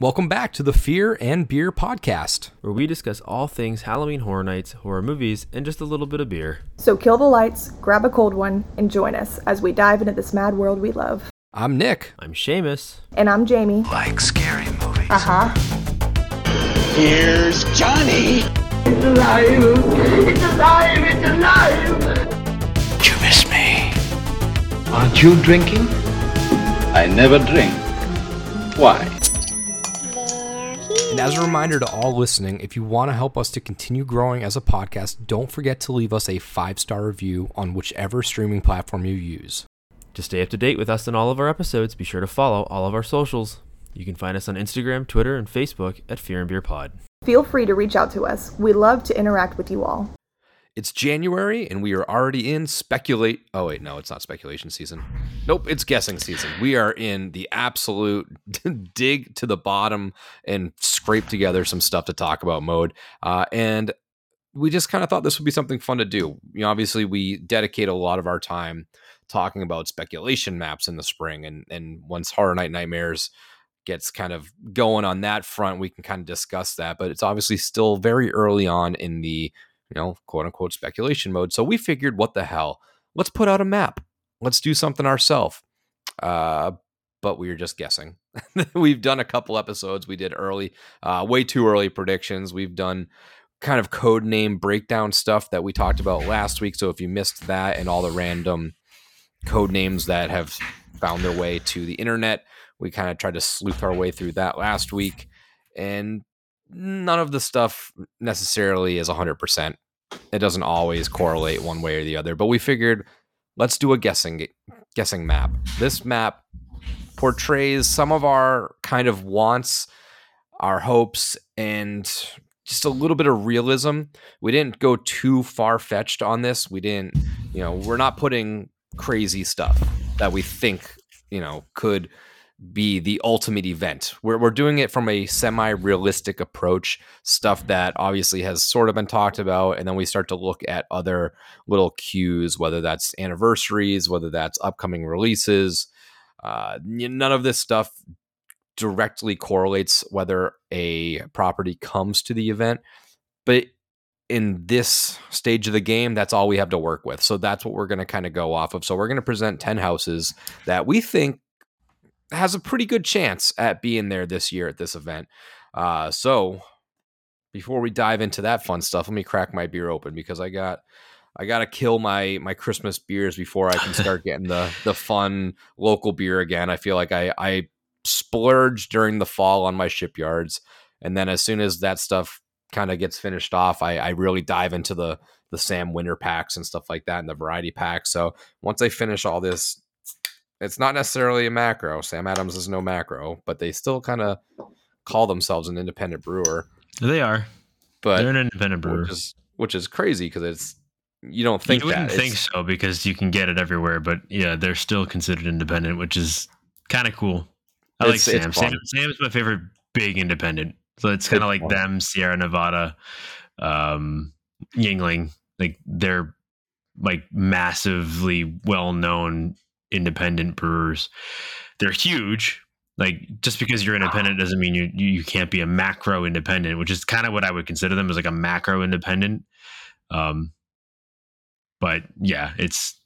Welcome back to the Fear and Beer podcast. where we discuss all things Halloween Horror Nights, horror movies, and just a little bit of beer. So kill the lights, grab a cold one, and join us as we dive into this mad world we love. I'm Nick. I'm Seamus. And I'm Jamie. like scary movies. Uh huh. Here's Johnny. It's alive! It's alive! It's alive! You miss me. Aren't you drinking? I never drink. Why? And as a reminder to all listening, if you want to help us to continue growing as a podcast, don't forget to leave us a five star review on whichever streaming platform you use. To stay up to date with us and all of our episodes, be sure to follow all of our socials. You can find us on Instagram, Twitter, and Facebook at Fear and Beer Pod. Feel free to reach out to us. We love to interact with you all. It's January and we are already in speculate. Oh, wait, no, it's not speculation season. Nope, it's guessing season. We are in the absolute dig to the bottom and scrape together some stuff to talk about mode. Uh, and we just kind of thought this would be something fun to do. You know, obviously, we dedicate a lot of our time talking about speculation maps in the spring. And, and once Horror Night Nightmares gets kind of going on that front, we can kind of discuss that. But it's obviously still very early on in the you know, quote unquote speculation mode. So we figured, what the hell? Let's put out a map. Let's do something ourselves. Uh, but we were just guessing. We've done a couple episodes. We did early, uh, way too early predictions. We've done kind of code name breakdown stuff that we talked about last week. So if you missed that and all the random code names that have found their way to the internet, we kind of tried to sleuth our way through that last week. And none of the stuff necessarily is 100%. It doesn't always correlate one way or the other, but we figured let's do a guessing guessing map. This map portrays some of our kind of wants, our hopes and just a little bit of realism. We didn't go too far fetched on this. We didn't, you know, we're not putting crazy stuff that we think, you know, could be the ultimate event. We're, we're doing it from a semi realistic approach, stuff that obviously has sort of been talked about. And then we start to look at other little cues, whether that's anniversaries, whether that's upcoming releases. Uh, none of this stuff directly correlates whether a property comes to the event. But in this stage of the game, that's all we have to work with. So that's what we're going to kind of go off of. So we're going to present 10 houses that we think has a pretty good chance at being there this year at this event. Uh, so before we dive into that fun stuff, let me crack my beer open because I got I got to kill my my Christmas beers before I can start getting the the fun local beer again. I feel like I I splurge during the fall on my shipyards, and then as soon as that stuff kind of gets finished off, I, I really dive into the the Sam Winter packs and stuff like that and the variety packs. So once I finish all this it's not necessarily a macro. Sam Adams is no macro, but they still kind of call themselves an independent brewer. They are. But They're an independent brewer. which is which is crazy because it's you don't think you wouldn't that. think It's- so because you can get it everywhere, but yeah, they're still considered independent, which is kind of cool. I like It's- it's Sam. Sam. Sam is my favorite big independent. So it's kind of like fun. them, Sierra Nevada, um, Yuengling. Like they're like massively well known independent brewers. They're huge. Like just because you're independent doesn't mean you you can't be a macro independent, which is kind of what I would consider them as like a macro independent. Um, but yeah, it's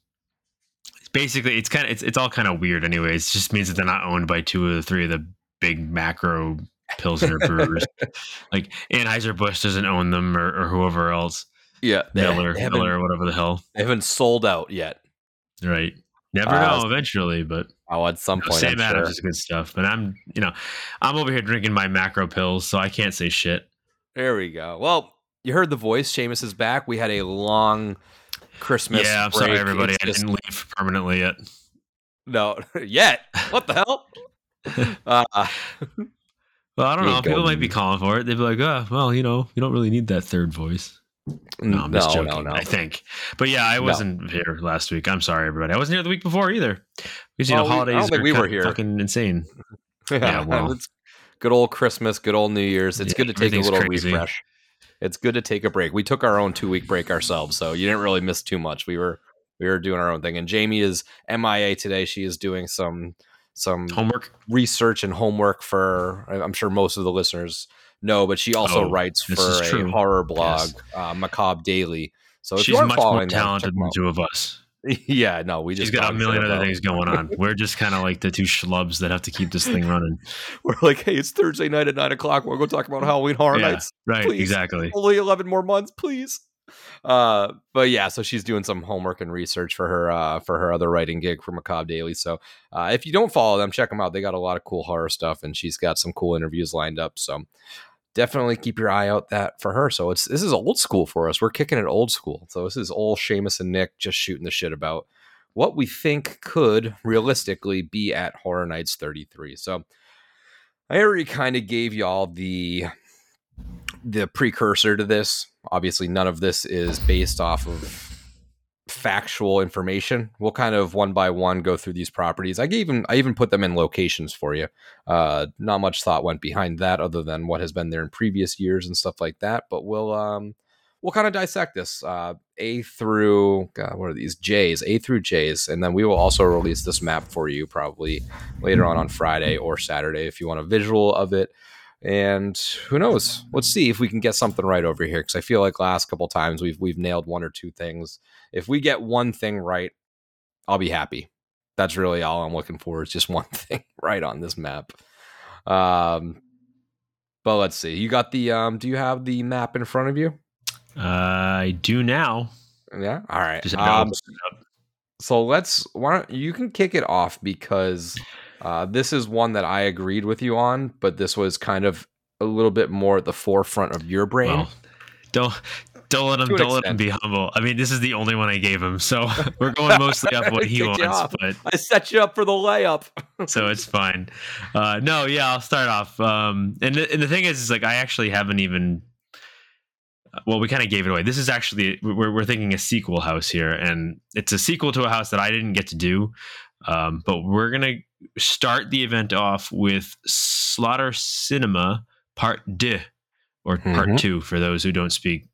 it's basically it's kind of it's it's all kind of weird. Anyways, it just means that they're not owned by two of the three of the big macro pilsner brewers. like Anheuser Busch doesn't own them, or, or whoever else, yeah, Miller, Miller, or whatever the hell. they haven't sold out yet. Right? Never Uh, know. Eventually, but Oh, at some you know, point, Sam I'm Adams sure. is good stuff. But I'm you know I'm over here drinking my macro pills, so I can't say shit. There we go. Well, you heard the voice. Seamus is back. We had a long Christmas. yeah, I'm sorry, everybody. It's I just- didn't leave permanently yet. No, yet. What the hell? Uh, Well, I don't know. People might be calling for it. They'd be like, "Oh, well, you know, you don't really need that third voice." No, I'm just no, joking. no, no. I think, but yeah, I wasn't here last week. I'm sorry, everybody. I wasn't here the week before either. Because you Well, know, we- I holidays don't think are we were here. fucking insane. Yeah, well. it's good old Christmas, good old New Year's. It's Yeah, good to take a little crazy. refresh. It's good to take a break. We took our own two week break ourselves, so you didn't really miss too much. We were we were doing our own thing, and Jamie is MIA today. She is doing some some Homework. research and homework for. I'm sure most of the listeners know, but she also Oh, writes for a true. horror blog, Yes. uh, Macabre Daily. So if She's much more talented than the two of us. yeah, no, we She's just got a million other things going on. We're just kind of like the two schlubs that have to keep this thing running. We're like, hey, it's Thursday night at nine o'clock. We're going to talk about Halloween Horror Yeah, Nights. right, Please. exactly. Only eleven more months, please. Uh, but yeah, so she's doing some homework and research for her uh, for her other writing gig for Macabre Daily. So uh, if you don't follow them, check them out. They got a lot of cool horror stuff, and she's got some cool interviews lined up. So definitely keep your eye out that for her. So it's this is old school for us. We're kicking it old school. So this is old Seamus and Nick just shooting the shit about what we think could realistically be at Horror Nights 33. So I already kind of gave y'all the the precursor to this. Obviously, none of this is based off of factual information. We'll kind of one by one go through these properties. I even I even put them in locations for you. Uh, not much thought went behind that, other than what has been there in previous years and stuff like that. But we'll um we'll kind of dissect this uh, A through God, what are these J's A through J's, and then we will also release this map for you probably later on on Friday or Saturday if you want a visual of it. And who knows? Let's see if we can get something right over here because I feel like last couple times we've we've nailed one or two things. If we get one thing right, I'll be happy. That's really all I'm looking for is just one thing right on this map. Um, but let's see. You got the um? Do you have the map in front of you? Uh, I do now. Yeah. All right. Um, open it up. so let's. Why don't you can kick it off because uh, this is one that I agreed with you on, but this was kind of a little bit more at the forefront of your brain. Well, don't don't let him don't let him be humble. I mean, this is the only one I gave him, so we're going mostly off what he wants. But I set you up for the layup. so it's fine. Uh, no, yeah, I'll start off. Um, and the, and the thing is, is like I actually haven't even. Well, we kind of gave it away. This is actually we're we're thinking a sequel house here, and it's a sequel to a house that I didn't get to do. Um, but we're gonna start the event off with Slaughter Cinema Part Deux, or Part Mhm. Two for those who don't speak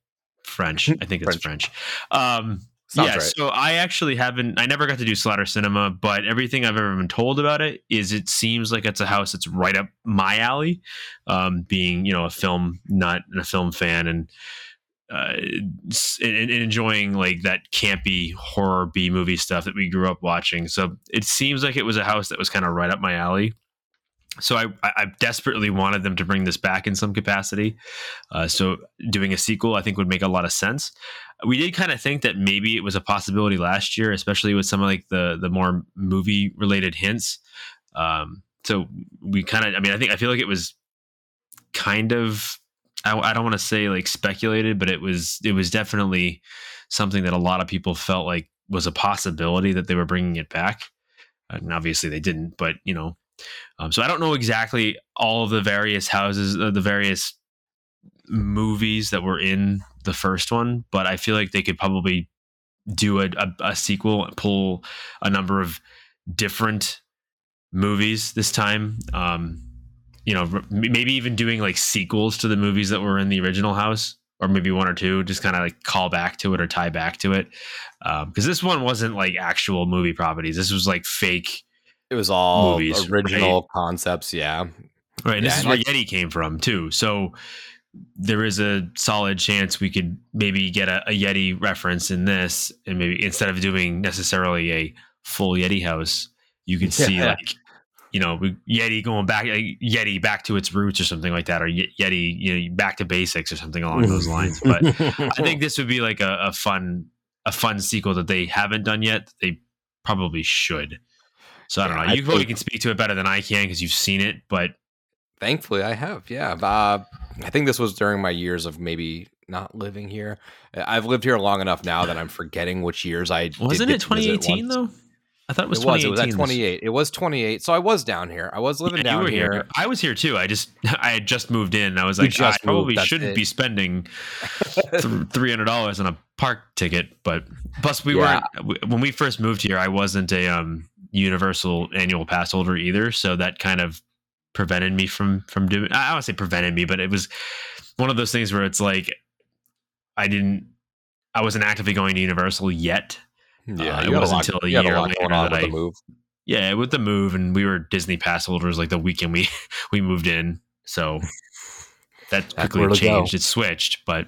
French. I think it's French. Um, yeah, right. so I actually haven't. I never got to do Slaughter Cinema, but everything I've ever been told about it is it seems like it's a house that's right up my alley. Um, being you know a film nut and a film fan, and uh, and, and enjoying like that campy horror B movie stuff that we grew up watching. So it seems like it was a house that was kind of right up my alley. So I, I desperately wanted them to bring this back in some capacity. Uh, so doing a sequel, I think, would make a lot of sense. We did kind of think that maybe it was a possibility last year, especially with some of like the the more movie related hints. Um, so we kind of, I mean, I think I feel like it was kind of, I, I don't want to say like speculated, but it was it was definitely something that a lot of people felt like was a possibility that they were bringing it back. And obviously they didn't, but you know, um, so I don't know exactly all of the various houses, uh, the various movies that were in the first one, but I feel like they could probably do a, a, a sequel and pull a number of different movies this time. Um, you know, maybe even doing like sequels to the movies that were in the original house, or maybe one or two, just kind of like call back to it or tie back to it. Because this one wasn't like actual movie properties. This was like fake. It was all Movies, original concepts. Yeah. Right. And this is where Yeti came from too. So there is a solid chance we could maybe get a, a Yeti reference in this, and maybe instead of doing necessarily a full Yeti house, you could see Yeah. like you know Yeti going back, like, Yeti back to its roots or something like that, or Yeti you know back to basics or something along those lines. But I think this would be like a, a fun a fun sequel that they haven't done yet. They probably should. So I don't know. I You probably think- can speak to it better than I can because you've seen it, but Thankfully, I have. Yeah. Uh, I think this was during my years of maybe not living here. I've lived here long enough now that I'm forgetting which years I Wasn't it 2018 though? I thought it was It was. It 2018. was at 28. It was 28. So I was down here. I was living Yeah, down you were here. here. I was here too. I just I had just moved in. I was like, I probably that's shouldn't it. be spending three hundred dollars on a park ticket. But plus, we Yeah. weren't when we first moved here. I wasn't a um, Universal annual pass holder either, so that kind of prevented me from from doing. I don't say prevented me, but it was one of those things where it's like I didn't. I wasn't actively going to Universal yet. Yeah. Uh, it a wasn't until a year lot later that I- move. Yeah, with the move, and we were Disney pass holders like the weekend we we moved in, so that quickly changed. go. It switched, but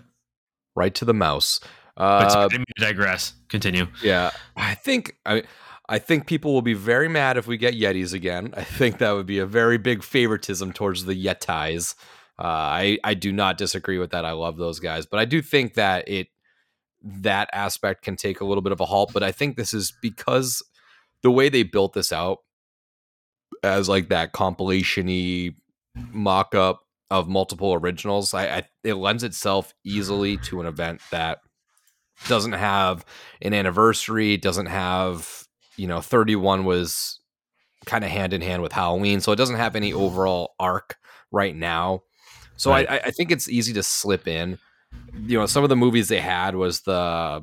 Right to the mouse. but Uh, I didn't mean to digress. Continue. Yeah, I think I I think people will be very mad if we get Yetis again. I think that would be a very big favoritism towards the Yetis. Uh, I I do not disagree with that. I love those guys, but I do think that it that aspect can take a little bit of a halt. But I think this is because the way they built this out as like that compilation-y mock-up of multiple originals, I, I it lends itself easily to an event that doesn't have an anniversary, doesn't have, you know, 31 was kind of hand in hand with Halloween. So it doesn't have any overall arc right now. So Right. I, I think it's easy to slip in. You know, some of the movies they had was the, uh,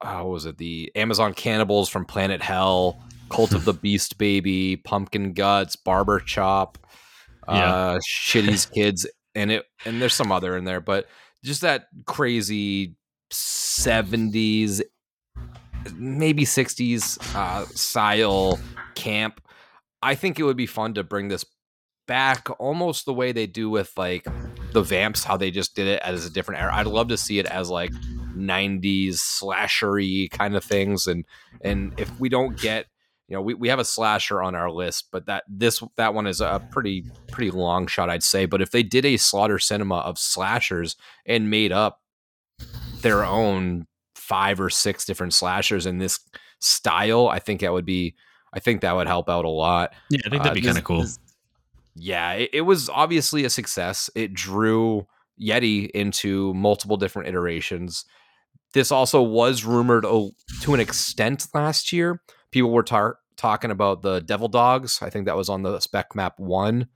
what was it? The Amazon Cannibals from Planet Hell, Cult of the Beast Baby, Pumpkin Guts, Barber Chop, Yeah. uh, Shitty's Kids, and it, and there's some other in there, but just that crazy 70s maybe 60s uh, style camp i think it would be fun to bring this back almost the way they do with like the vamps how they just did it as a different era. I'd love to see it as like 90s slashery kind of things and and if we don't get you know we, we have a slasher on our list but that this that one is a pretty pretty long shot i'd say. But if they did a slaughter cinema of slashers and made up their own five or six different slashers in this style, I think that would be I think that would help out a lot. Yeah, I think that'd be Uh, kind of cool. this- yeah, it, it was obviously a success. It drew Yeti into multiple different iterations. This also was rumored oh, to an extent last year. People were tar- talking about the Devil Dogs. I think that was on the spec map one.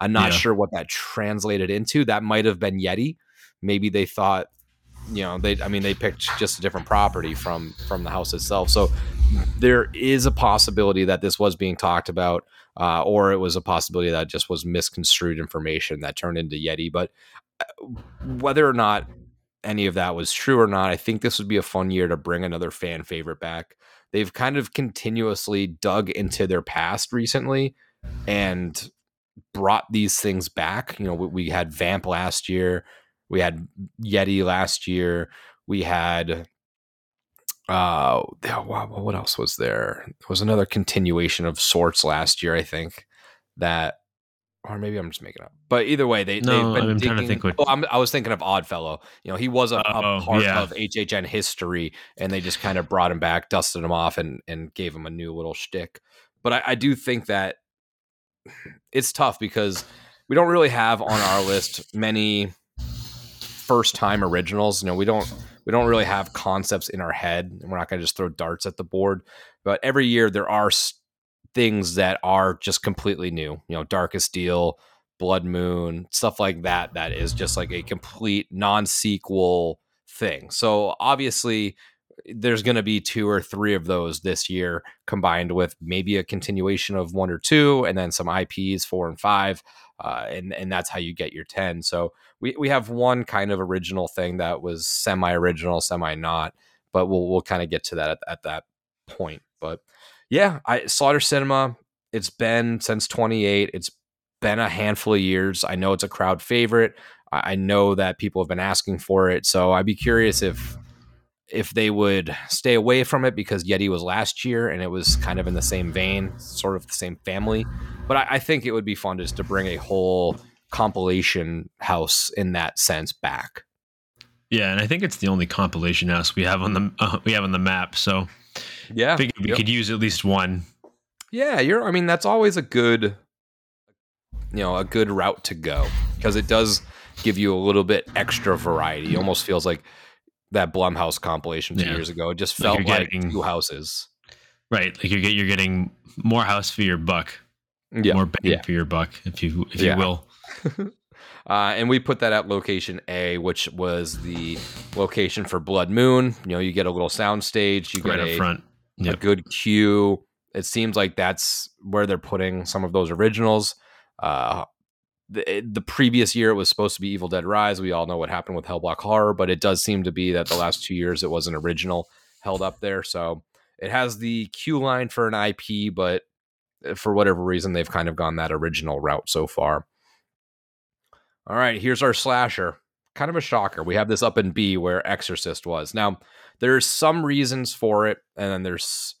I'm not Yeah. sure what that translated into. That might have been Yeti. Maybe they thought, you know, they. I mean, they picked just a different property from from the house itself. So there is a possibility that this was being talked about, uh, or it was a possibility that just was misconstrued information that turned into Yeti. But uh, whether or not any of that was true or not, I think this would be a fun year to bring another fan favorite back. They've kind of continuously dug into their past recently and brought these things back. You know, we, we had Vamp last year, we had Yeti last year, we had uh wow, what else was there? There was another continuation of sorts last year, I think. That or maybe I'm just making up. But either way, they No, they've been I'm trying to digging- think what- Oh, I'm, I was thinking of Oddfellow. You know, he was a, a Oh, part yeah. of HHN history, and they just kind of brought him back, dusted him off, and and gave him a new little shtick. But I, I do think that it's tough because we don't really have on our list many first time originals. You know, we don't we don't really have concepts in our head, and we're not going to just throw darts at the board. But every year there are things that are just completely new. You know, Darkest Deal, Blood Moon, stuff like that. That is just like a complete non sequel thing. So obviously. There's going to be two or three of those this year, combined with maybe a continuation of one or two, and then some IPs four and five, uh, and and that's how you get your ten. So we, we have one kind of original thing that was semi original, semi not, but we'll we'll kind of get to that at, at that point. But yeah, I Slaughter Cinema. It's been since 28. It's been a handful of years. I know it's a crowd favorite. I, I know that people have been asking for it. So I'd be curious if if they would stay away from it because Yeti was last year and it was kind of in the same vein, sort of the same family. But I, I think it would be fun just to bring a whole compilation house in that sense back. Yeah, and I think it's the only compilation house we have on the uh, we have on the map. So Yeah. We Yep. could use at least one. Yeah, you're I mean that's always a good you know, a good route to go because it does give you a little bit extra variety. It almost feels like that Blumhouse compilation two Yeah. years ago. It just felt like getting- two houses. Right, like you're get you're getting more house for your buck, Yeah. more bang yeah. for your buck, if you if Yeah. you will. Uh, and we put that at location A, which was the location for Blood Moon. You know, you get a little sound stage, you get Right up a, front. a good queue. It seems like that's where they're putting some of those originals. Uh, the, eh, the previous year it was supposed to be Evil Dead Rise. We all know what happened with Hellblock Horror, but it does seem to be that the last two years it was an original held up there. So it has the queue line for an IP, but eh, for whatever reason, they've kind of gone that original route so far. All right, here's our slasher. Kind of a shocker. We have this up in B where Exorcist was. Now, there's some reasons for it, and then there's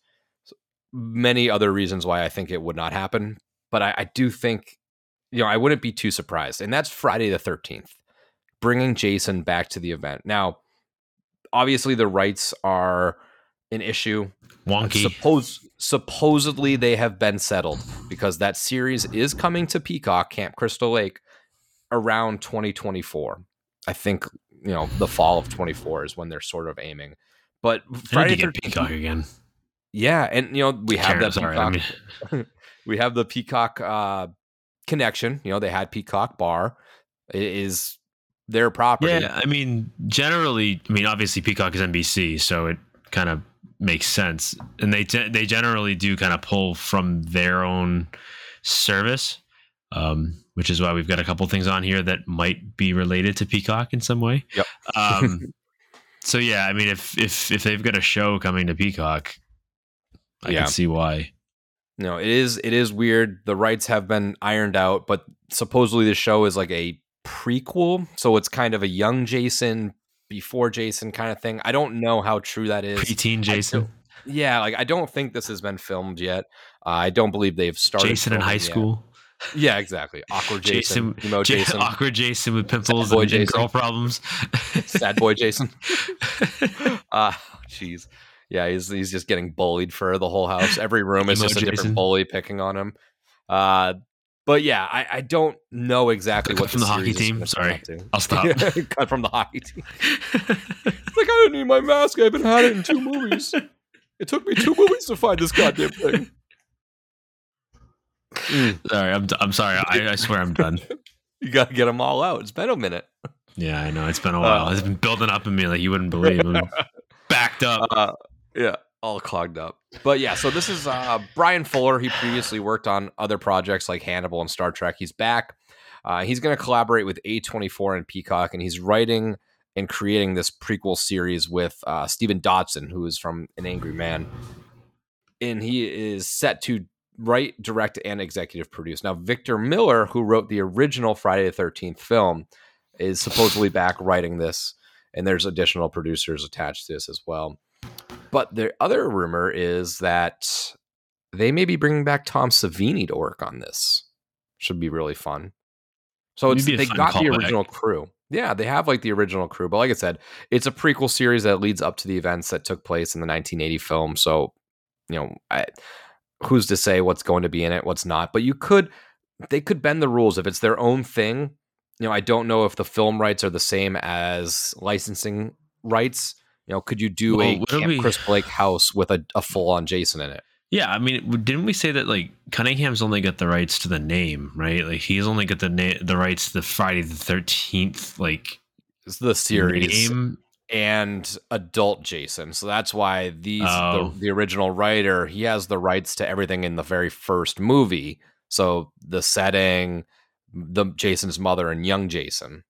many other reasons why I think it would not happen. But I, I do think, you know, I wouldn't be too surprised. And that's Friday the 13th, bringing Jason back to the event. Now, obviously, the rights are an issue. Wonky. Suppose supposedly they have been settled because that series is coming to Peacock Camp Crystal Lake around 2024. I think you know the fall of 24 is when they're sort of aiming. But Friday get 13th Peacock again. yeah, and you know we have that sorry, I Peacock. we have the Peacock uh, connection. You know they had Peacock Bar. It is their property. Yeah, I mean, generally, I mean, obviously, Peacock is NBC, so it kind of makes sense, and they te- they generally do kind of pull from their own service, um, which is why we've got a couple things on here that might be related to Peacock in some way. Yep. Um, so yeah, I mean, if if if they've got a show coming to Peacock, I Yeah. can see why. You know it is it is weird. The rights have been ironed out, but supposedly the show is like a prequel, so it's kind of a young Jason before Jason kind of thing. I don't know how true that is. Preteen Jason, Yeah, like I don't think this has been filmed yet. Uh, I don't believe they've started. Jason in high yet. school. Yeah, exactly. Awkward Jason, Jason, emo Ja- Jason, awkward Jason with pimples boy and, Jason. girl problems. sad boy Jason. Ah, jeez. Yeah, he's he's just getting bullied for the whole house. Every room is just a Jason. different bully picking on him. Uh, but yeah, I, I don't know exactly Cut what from the hockey team? Sorry. come up to. I'll stop. Cut from the hockey team. It's like I didn't need my mask. I haven't had it in two movies. It took me two movies to find this goddamn thing. Mm, sorry, I'm, I'm sorry. I, I swear I'm done. you got to get them all out. It's been a minute. Yeah, I know. It's been a while. Uh, it's been building up in me like you wouldn't believe. I'm backed up. Uh, yeah, all clogged up. But yeah, so this is uh, Bryan Fuller. He previously worked on other projects like Hannibal and Star Trek. He's back. Uh, he's going to collaborate with A24 and Peacock, and he's writing and creating this prequel series with uh, Stephen Dodson, who is from An Angry Man. And he is set to write, direct, and executive produce. Now, Victor Miller, who wrote the original Friday the 13th film, is supposedly back writing this, and there's additional producers attached to this as well. But the other rumor is that they may be bringing back Tom Savini to work on this. Should be really fun. So it's they got the original crew. Yeah, they have like the original crew, but like I said, it's a prequel series that leads up to the events that took place in the 1980 film. So, you know, I, who's to say what's going to be in it, what's not? But you could, they could bend the rules if it's their own thing. You know, I don't know if the film rights are the same as licensing rights. You know, could you do Well, a Camp we- Crystal Lake house with a, a full on Jason in it? Yeah, I mean, didn't we say that like Cunningham's only got the rights to the name, right? Like he's only got the na- the rights to the Friday the Thirteenth like It's the series name. and adult Jason. So that's why these Oh. the, the original writer he has the rights to everything in the very first movie. So the setting, the Jason's mother, and young Jason.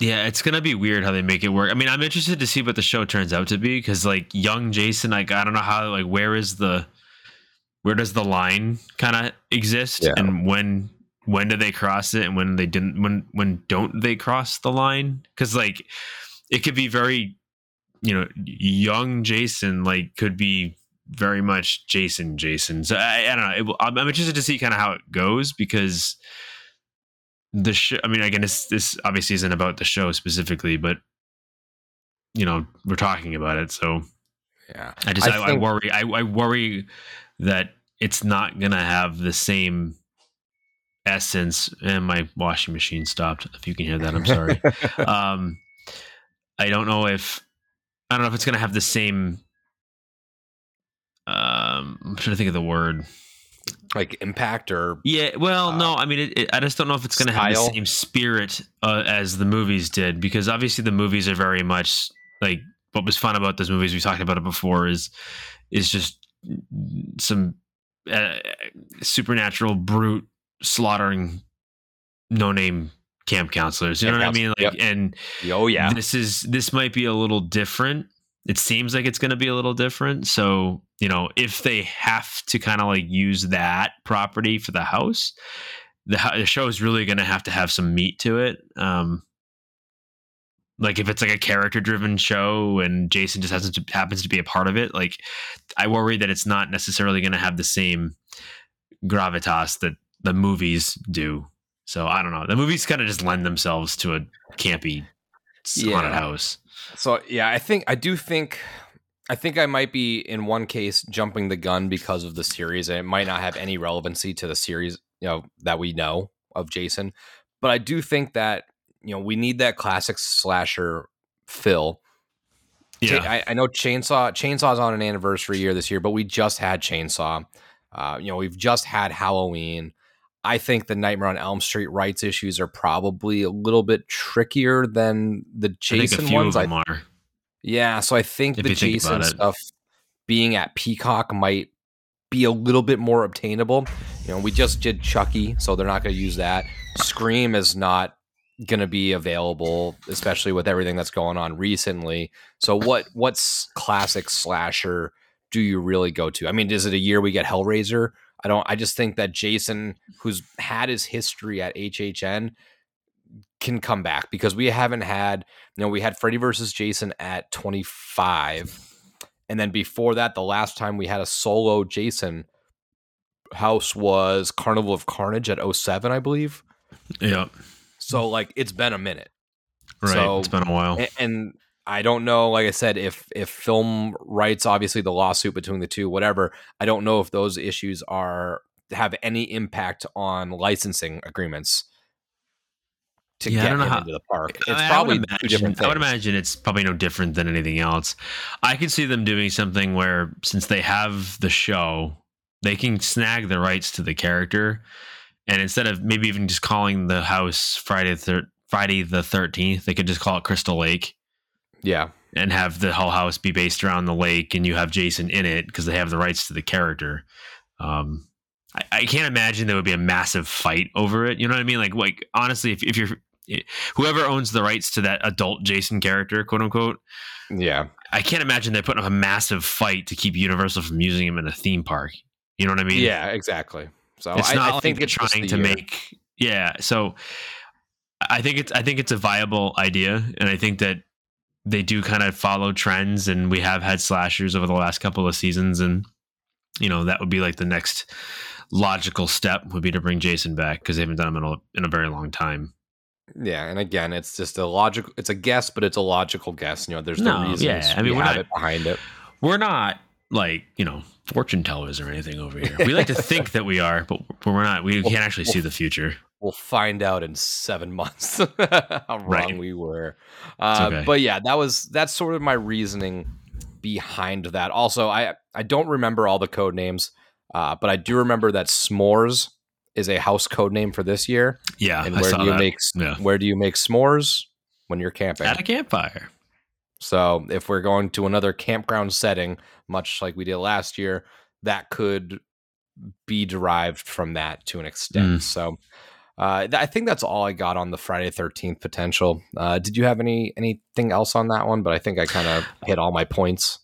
Yeah, it's gonna be weird how they make it work. I mean, I'm interested to see what the show turns out to be because like young Jason, like I don't know how like where is the where does the line kind of exist Yeah. and when when do they cross it and when they didn't when when don't they cross the line because like it could be very you know young jason like could be very much jason jason so i, I don't know it, I'm, I'm interested to see kind of how it goes because the show i mean again this this obviously isn't about the show specifically but you know we're talking about it so. Yeah, I just I I, I, worry I, I worry that it's not gonna have the same essence. And my washing machine stopped if you can hear that i'm sorry. Um i don't know if i don't know if it's gonna have the same um i'm trying to think of the word like impact or yeah well Uh, no i mean it, it, i just don't know if it's gonna have the same spirit uh, as the movies did because obviously the movies are very much like what was fun about those movies we talked about it before is is just some uh, supernatural brute slaughtering no name camp counselors you know Camp what i mean? Like counselors, and oh yeah, this is this might be a little different it seems like it's going to be a little different. So, you know, if they have to kind of like use that property for the house, the, the show is really going to have to have some meat to it. Um, like if it's like a character driven show and Jason just happens to, happens to be a part of it, like I worry that it's not necessarily going to have the same gravitas that the movies do. So I don't know. The movies kind of just lend themselves to a campy Yeah. haunted house. So yeah, I think I do think I think I might be in one case jumping the gun because of the series, and it might not have any relevancy to the series, you know, that we know of Jason. But I do think that you know we need that classic slasher fill. Yeah. I, I know Chainsaw Chainsaw's on an anniversary year this year, but we just had Chainsaw. Uh, you know, we've just had Halloween. I think the Nightmare on Elm Street rights issues are probably a little bit trickier than the I Jason few ones. I are. yeah, so I think If the you think Jason stuff being at Peacock might be a little bit more obtainable. You know, we just did Chucky, so they're not going to use that. Scream is not going to be available, especially with everything that's going on recently. So what what's classic slasher do you really go to? I mean, is it a year we get Hellraiser? I don't I just think that Jason who's had his history at HHN can come back because we haven't had you know, we had Freddy versus Jason at 25. And then before that, the last time we had a solo Jason house was Carnival of Carnage at 07, I believe. Yeah. So, like, it's been a minute. Right. So- it's been a while. A- And I don't know, like I said, if if film rights, obviously the lawsuit between the two, whatever, I don't know if those issues are have any impact on licensing agreements to Yeah, get him how- into the park. It's I- probably imagine, two different things. I would imagine it's probably no different than anything else. I could see them doing something where, since they have the show, they can snag the rights to the character, and instead of maybe even just calling the house Friday the thir- Friday the Thirteenth, they could just call it Crystal Lake Yeah. and have the whole house be based around the lake, and you have Jason in it because they have the rights to the character. Um, I, I can't imagine there would be a massive fight over it. You know what I mean? Like, like honestly, if, if you're whoever owns the rights to that adult Jason character, quote unquote, Yeah. I can't imagine they're putting up a massive fight to keep Universal from using him in a theme park. You know what I mean? Yeah, exactly. So it's I, not I like think they're it's trying to year. make. Yeah, so I think it's I think it's a viable idea, and I think that they do kind of follow trends, and we have had slashers over the last couple of seasons, and you know that would be like the next logical step would be to bring Jason back because they haven't done him in a, in a very long time. Yeah, and again, it's just a logical. It's a guess, but it's a logical guess. You know, there's No, no reasons. yeah, I mean, we we're have not- it behind it. We're not like you know fortune tellers or anything over here. We like to think that we are, but we're not. We can't actually see the future. We'll find out in seven months how wrong Right. we were. Uh, okay. But yeah, that was that's sort of my reasoning behind that. Also, I I don't remember all the code names, uh, but I do remember that s'mores is a house code name for this year. Yeah, and where do you that. make Yeah. where do you make s'mores when you're camping? at a campfire. So if we're going to another campground setting, much like we did last year, that could be derived from that to an extent. Mm. So uh, I think that's all I got on the Friday Thirteenth potential. Uh, did you have any anything else on that one? But I think I kind of hit all my points.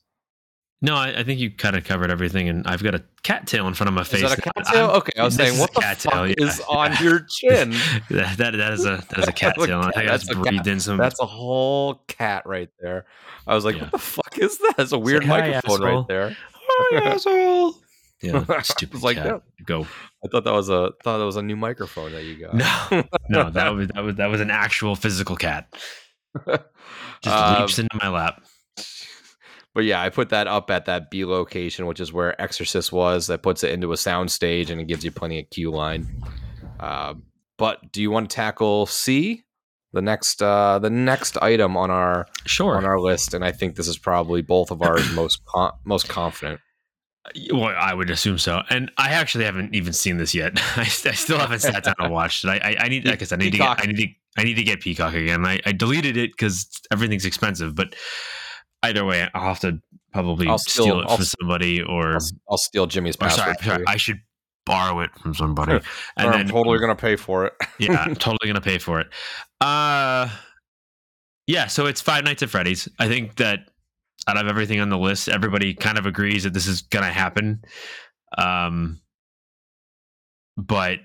No, I, I think you kind of covered everything, and I've got a cattail in front of my face. Is that a cattail? Okay, I was saying, what the cattail, fuck yeah. is on your chin? that, that that is a that is a That's a cattail. I cat- think I that's just breathed cat- in some. That's a whole cat right there. I was like, Yeah. what the fuck is that? It's a weird microphone right there. Hi, asshole. Yeah, I stupid was like, cat. no. Go. I thought that was a thought that was a new microphone that you got. No, no, that was that was that was an actual physical cat. Just Um, leaps into my lap. But yeah, I put that up at that B location, which is where Exorcist was. That puts it into a sound stage and it gives you plenty of queue line. Uh, but do you want to tackle C, the next uh, the next item on our Sure. on our list? And I think this is probably both of ours most con- most confident. Well, I would assume so. And I actually haven't even seen this yet. I, I still haven't sat down and watched it. I, I, I need, like I said, I need Peacock. to get, I need to, I need to get Peacock again. I, I deleted it because everything's expensive. But either way, I'll have to probably I'll steal, steal- it I'll from somebody, or, I'll, I'll steal Jimmy's or sorry, sorry. I should borrow it from somebody. And I'm then totally gonna pay for it. yeah, I'm totally gonna pay for it. Uh, yeah. So it's Five Nights at Freddy's. I think that out of everything on the list, everybody kind of agrees that this is going to happen. Um, but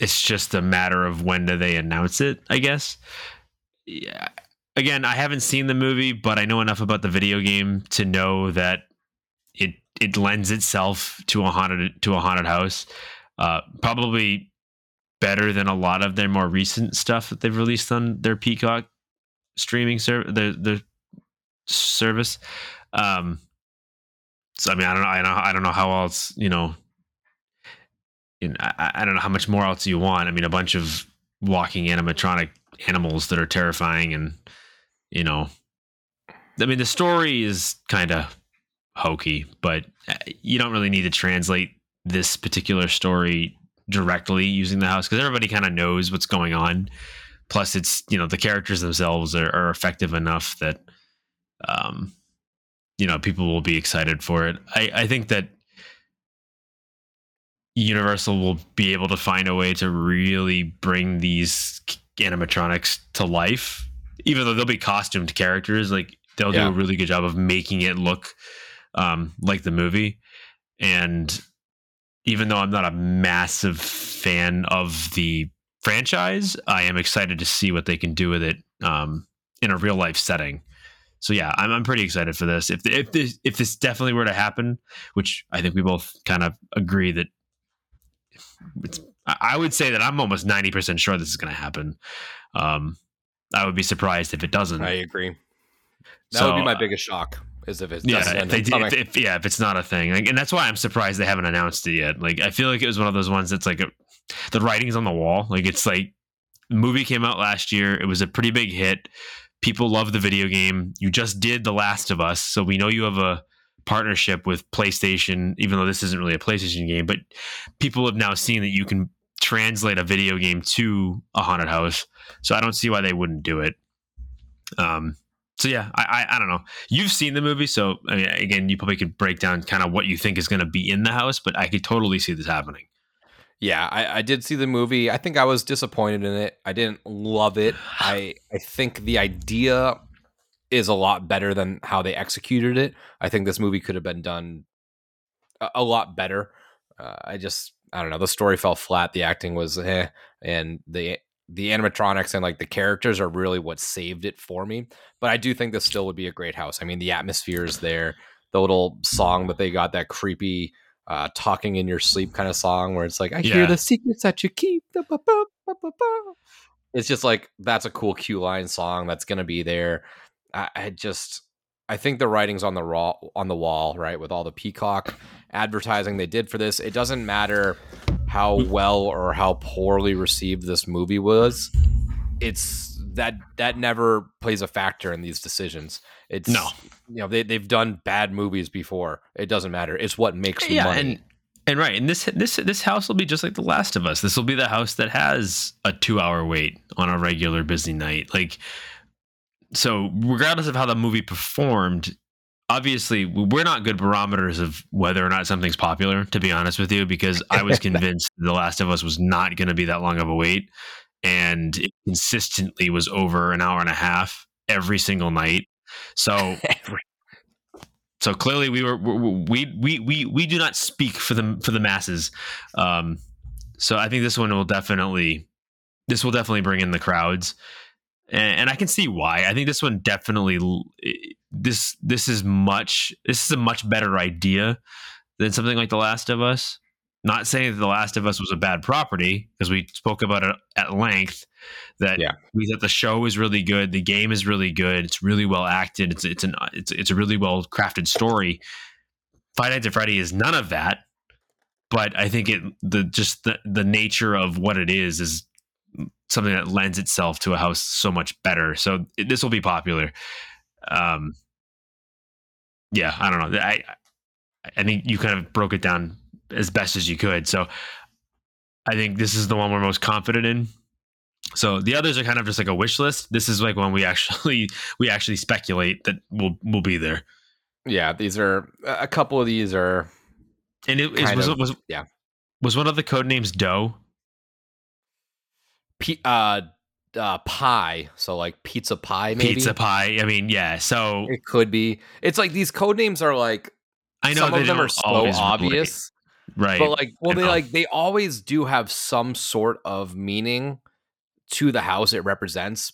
it's just a matter of when do they announce it, I guess. Yeah. Again, I haven't seen the movie, but I know enough about the video game to know that it it lends itself to a haunted to a haunted house. Uh, probably better than a lot of their more recent stuff that they've released on their Peacock streaming service, their their service. Um, so I mean, I don't know, I don't, I don't know how else, you know, in, I, I don't know how much more else you want. I mean, a bunch of walking animatronic animals that are terrifying, and you know, I mean, the story is kind of hokey, but uh, you don't really need to translate this particular story directly using the house because everybody kind of knows what's going on. Plus, it's you know the characters themselves are, are effective enough that um, you know people will be excited for it. I, I think that Universal will be able to find a way to really bring these animatronics to life, even though they'll be costumed characters. Like they'll Yeah. do a really good job of making it look um, like the movie. And even though I'm not a massive fan of the franchise, I am excited to see what they can do with it um, in a real life setting. So yeah, I'm, I'm pretty excited for this. If if this if this definitely were to happen, which I think we both kind of agree that it's, I would say that I'm almost ninety percent sure this is going to happen. Um, I would be surprised if it doesn't. I agree. That So, would be my uh, biggest shock. Is if it yeah, if they if, if, yeah, if it's not a thing, like, and that's why I'm surprised they haven't announced it yet. Like, I feel like it was one of those ones that's like a, the writing's on the wall. Like, it's like the movie came out last year. It was a pretty big hit. People love the video game. You just did The Last of Us, so we know you have a partnership with PlayStation. Even though this isn't really a PlayStation game, but people have now seen that you can translate a video game to a haunted house. So I don't see why they wouldn't do it. Um. So yeah, I, I I don't know. You've seen the movie, so I mean, again, you probably could break down kind of what you think is going to be in the house, but I could totally see this happening. Yeah, I, I did see the movie. I think I was disappointed in it. I didn't love it. I I think the idea is a lot better than how they executed it. I think this movie could have been done a, a lot better. Uh, I just I don't know. The story fell flat. The acting was eh, and the the animatronics and like the characters are really what saved it for me. But I do think this still would be a great house. I mean, the atmosphere is there. The little song that they got, that creepy uh, talking in your sleep kind of song where it's like, I hear the secrets that you keep. da, ba, ba, ba, ba, ba." It's just like, that's a cool Q line song that's going to be there. I, I just, I think the writing's on the raw on the wall, right? With all the peacock advertising they did for this. It doesn't matter how well or how poorly received this movie was. It's that that never plays a factor in these decisions. It's No. you know, they they've done bad movies before. It doesn't matter. It's what makes yeah, money. and and right, and this this this house will be just like The Last of Us. This will be the house that has a two hour wait on a regular busy night. Like, so regardless of how the movie performed, obviously we're not good barometers of whether or not something's popular. To be honest with you, because I was convinced The Last of Us was not going to be that long of a wait, and it consistently was over an hour and a half every single night. So so clearly we were we we we we do not speak for the for the masses. Um so i think this one will definitely this will definitely bring in the crowds. And, and i can see why. I think this one definitely this this is much this is a much better idea than something like the last of us not saying that the last of us was a bad property because we spoke about it at length that Yeah. we thought the show is really good the game is really good it's really well acted it's it's an it's, it's a really well crafted story. Five Nights at Freddy is none of that but I think it the just the the nature of what it is is something that lends itself to a house so much better. So it, this will be popular. Um yeah I don't know. I I think you kind of broke it down as best as you could so I think this is the one we're most confident in so the others are kind of just like a wish list. This is like when we actually we actually speculate that we'll we'll be there. yeah, these are a couple of these are And it was, of, was yeah. was one of the code names Doe. P, uh, uh, pie. So like pizza pie, maybe Pizza pie. I mean, yeah. So It could be. It's like these code names are like I know some of them are so obvious, right? but like well, they like they always do have some sort of meaning to the house it represents.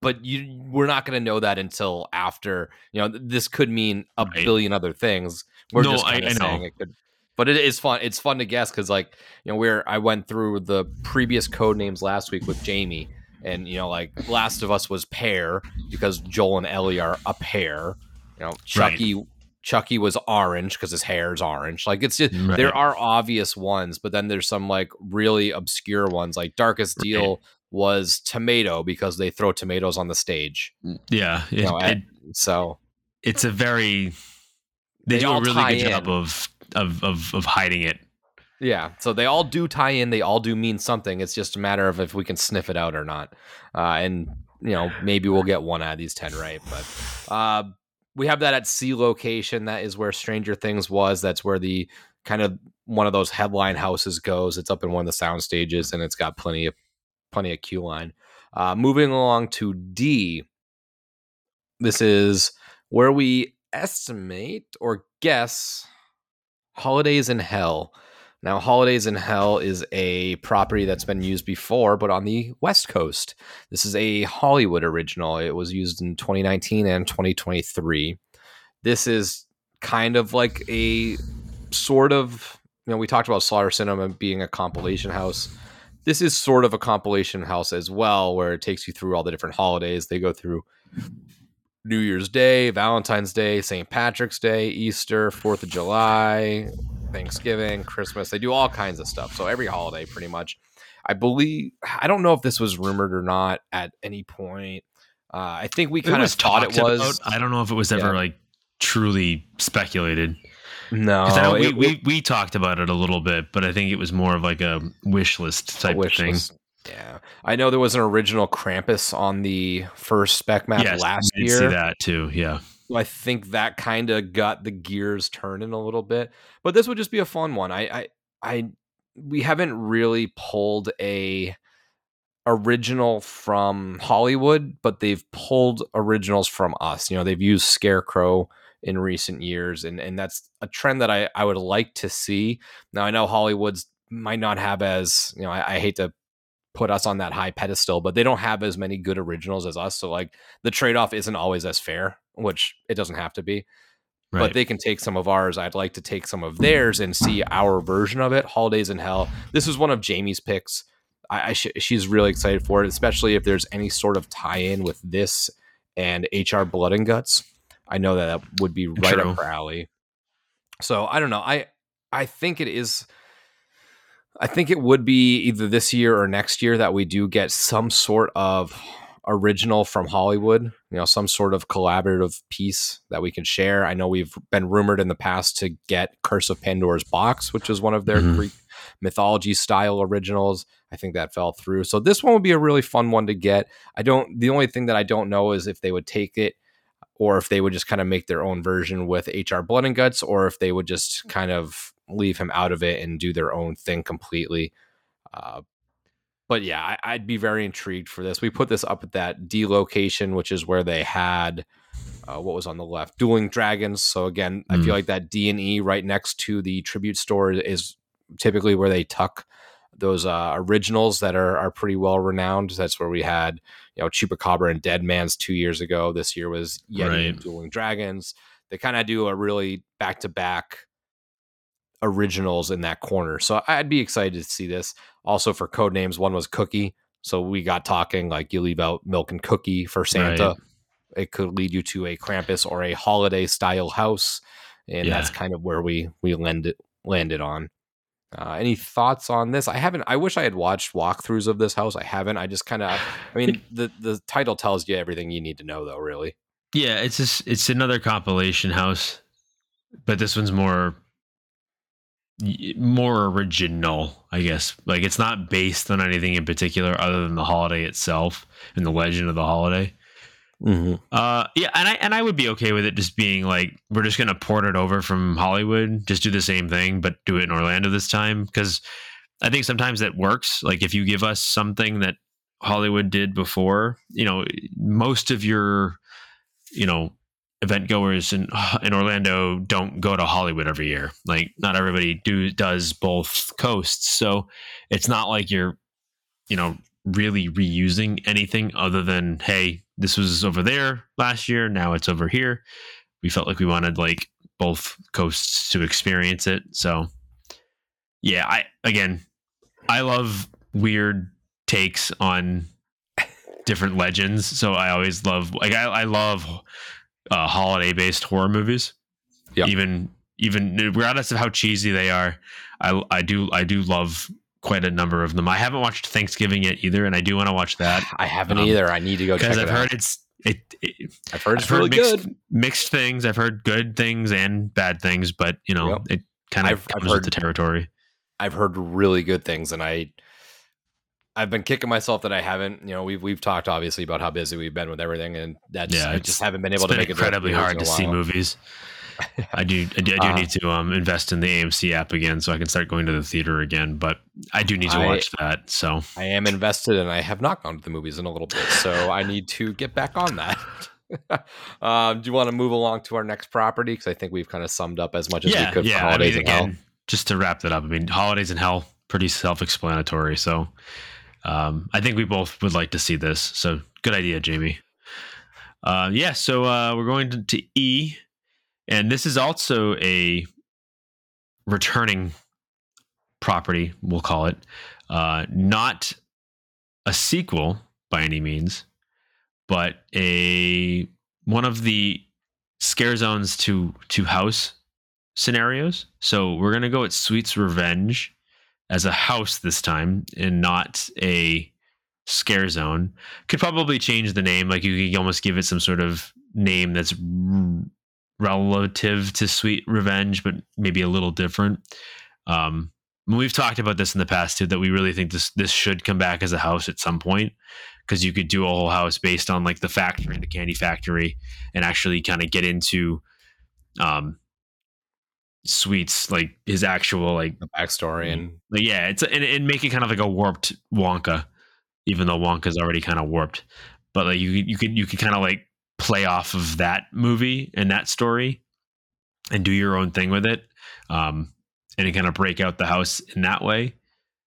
But you, we're not going to know that until after. You know, this could mean a Right. billion other things. We're No, just I- kind I of know. saying it could. But it is fun. It's fun to guess because, like, you know, where I went through the previous code names last week with Jamie, and you know, like Last of Us was pair because Joel and Ellie are a pair. You know, Chucky Chucky was orange because his hair is orange. Like it's just Right. there are obvious ones, but then there's some like really obscure ones. Like Darkest Right. Deal was tomato because they throw tomatoes on the stage. yeah, it, You know, it, So it's a very they, They do a all really tie good job of of of of hiding it. yeah, so they all do tie in. They all do mean something. It's just a matter of if we can sniff it out or not. Uh, and you know, maybe we'll get one out of these ten right. But uh, we have that at C location. That is where Stranger Things was. That's where the kind of one of those headline houses goes. It's up in one of the sound stages, and it's got plenty of plenty of queue line. Uh, moving along to D. This is where we estimate or guess Holidays in Hell. Now, Holidays in Hell is a property that's been used before, but on the West Coast. This is a Hollywood original. It was used in 2019 and 2023. This is kind of like a sort of, you know, we talked about Slaughter Cinema being a compilation house. This is sort of a compilation house as well, where it takes you through all the different holidays. They go through New Year's Day, Valentine's Day, St. Patrick's Day, Easter, Fourth of July, Thanksgiving, Christmas. They do all kinds of stuff. So every holiday, pretty much. I believe. I don't know if this was rumored or not at any point. Uh, I think we kind of thought it was. about. I don't know if it was ever Yeah. like truly speculated. no, I know we, it- we we talked about it a little bit, but I think it was more of like a wish list type wish of thing. list. Yeah, I know there was an original Krampus on the first spec map yes, last I did year. see that too. Yeah, So I think that kind of got the gears turning a little bit. But this would just be a fun one. I, I, I, we haven't really pulled a original from Hollywood, but they've pulled originals from us. You know, they've used Scarecrow in recent years, and and that's a trend that I I would like to see. Now I know Hollywood's might not have as you know. I, I hate to put us on that high pedestal, but they don't have as many good originals as us. So like the trade off isn't always as fair, which it doesn't have to be. right. But they can take some of ours. I'd like to take some of theirs and see our version of it. Holidays in Hell. This is one of Jamie's picks. I, I sh- she's really excited for it, especially if there's any sort of tie-in with this and HR Blood and Guts. I know that that would be right True. up her alley. So I don't know. I I think it is. I think it would be either this year or next year that we do get some sort of original from Hollywood, you know, some sort of collaborative piece that we can share. I know we've been rumored in the past to get Curse of Pandora's Box, which is one of their Mhm. Greek mythology style originals. I think that fell through. So this one would be a really fun one to get. I don't the only thing that I don't know is if they would take it or if they would just kind of make their own version with HR Blood and Guts or if they would just kind of leave him out of it and do their own thing completely. Uh, but yeah, I, I'd be very intrigued for this. We put this up at that D location, which is where they had uh, what was on the left, Dueling Dragons. So again, I Mm. feel like that D and E right next to the tribute store is typically where they tuck those uh, originals that are are pretty well renowned. That's where we had you know Chupacabra and Dead Man's two years ago. This year was Yeti and Right. Dueling Dragons. They kind of do a really back to back originals in that corner. So I'd be excited to see this. Also for code names, one was Cookie. So we got talking like you leave out Milk and Cookie for Santa. Right. It could lead you to a Krampus or a holiday style house, and Yeah. that's kind of where we we landed landed on. Uh, any thoughts on this? I haven't. I wish I had watched walkthroughs of this house. I haven't. I just kind of. I mean, the the title tells you everything you need to know, though. Really. yeah. It's just it's another compilation house, but this one's more more original, I guess. Like it's not based on anything in particular other than the holiday itself and the legend of the holiday. Mm-hmm. Uh, yeah, and I and I would be okay with it just being like we're just gonna port it over from Hollywood, just do the same thing, but do it in Orlando this time because I think sometimes that works. Like if you give us something that Hollywood did before. You know, most of your, you know, event goers in in Orlando don't go to Hollywood every year. Like not everybody do does both coasts. So it's not like you're, you know, really reusing anything other than hey, this was over there last year, now it's over here. We felt like we wanted like both coasts to experience it. So yeah, I again, I love weird takes on different legends. So I always love like I, I love uh, holiday based horror movies. Yep. Even even regardless of how cheesy they are, I I do I do love quite a number of them. I haven't watched Thanksgiving yet either, and I do want to watch that I haven't Um, either. I need to go because I've out. heard it's it. it I've heard it's I've heard really mixed, good. mixed things. I've heard good things and bad things, but you know Yep. it kind of I've- I've comes with the territory. I've heard really good things, and I I've been kicking myself that I haven't. You know, we've we've talked obviously about how busy we've been with everything, and that's Yeah, I just haven't been able to been make it to incredibly hard to see movies. I do. I do, I do Uh, need to um, invest in the AMC app again, so I can start going to the theater again. But I do need to I- watch that. So I am invested, and I have not gone to the movies in a little bit, so I need to get back on that. um, do you want to move along to our next property? Because I think we've kind of summed up as much as yeah, we could yeah. for I holidays mean, in hell. again, just to wrap that up, I mean, holidays in hell, pretty self-explanatory. So um, I think we both would like to see this. So good idea, Jamie. Uh, yeah. So uh, we're going to, to E, and this is also a returning property. We'll call it uh, not a sequel by any means, but a one of the scare zones to to house scenarios. So we're gonna go at Sweet's Revenge as a house this time, and not a scare zone. Could probably change the name. Like you could almost give it some sort of name that's r- relative to Sweet Revenge, but maybe a little different. Um, we've talked about this in the past too. That we really think this this should come back as a house at some point because you could do a whole house based on like the factory, the candy factory, and actually kind of get into um sweets like his actual like The backstory and like, yeah it's and, and make it kind of like a warped wonka even though wonka's already kind of warped. But like you you could you could kind of like play off of that movie and that story and do your own thing with it um and kind of break out the house in that way.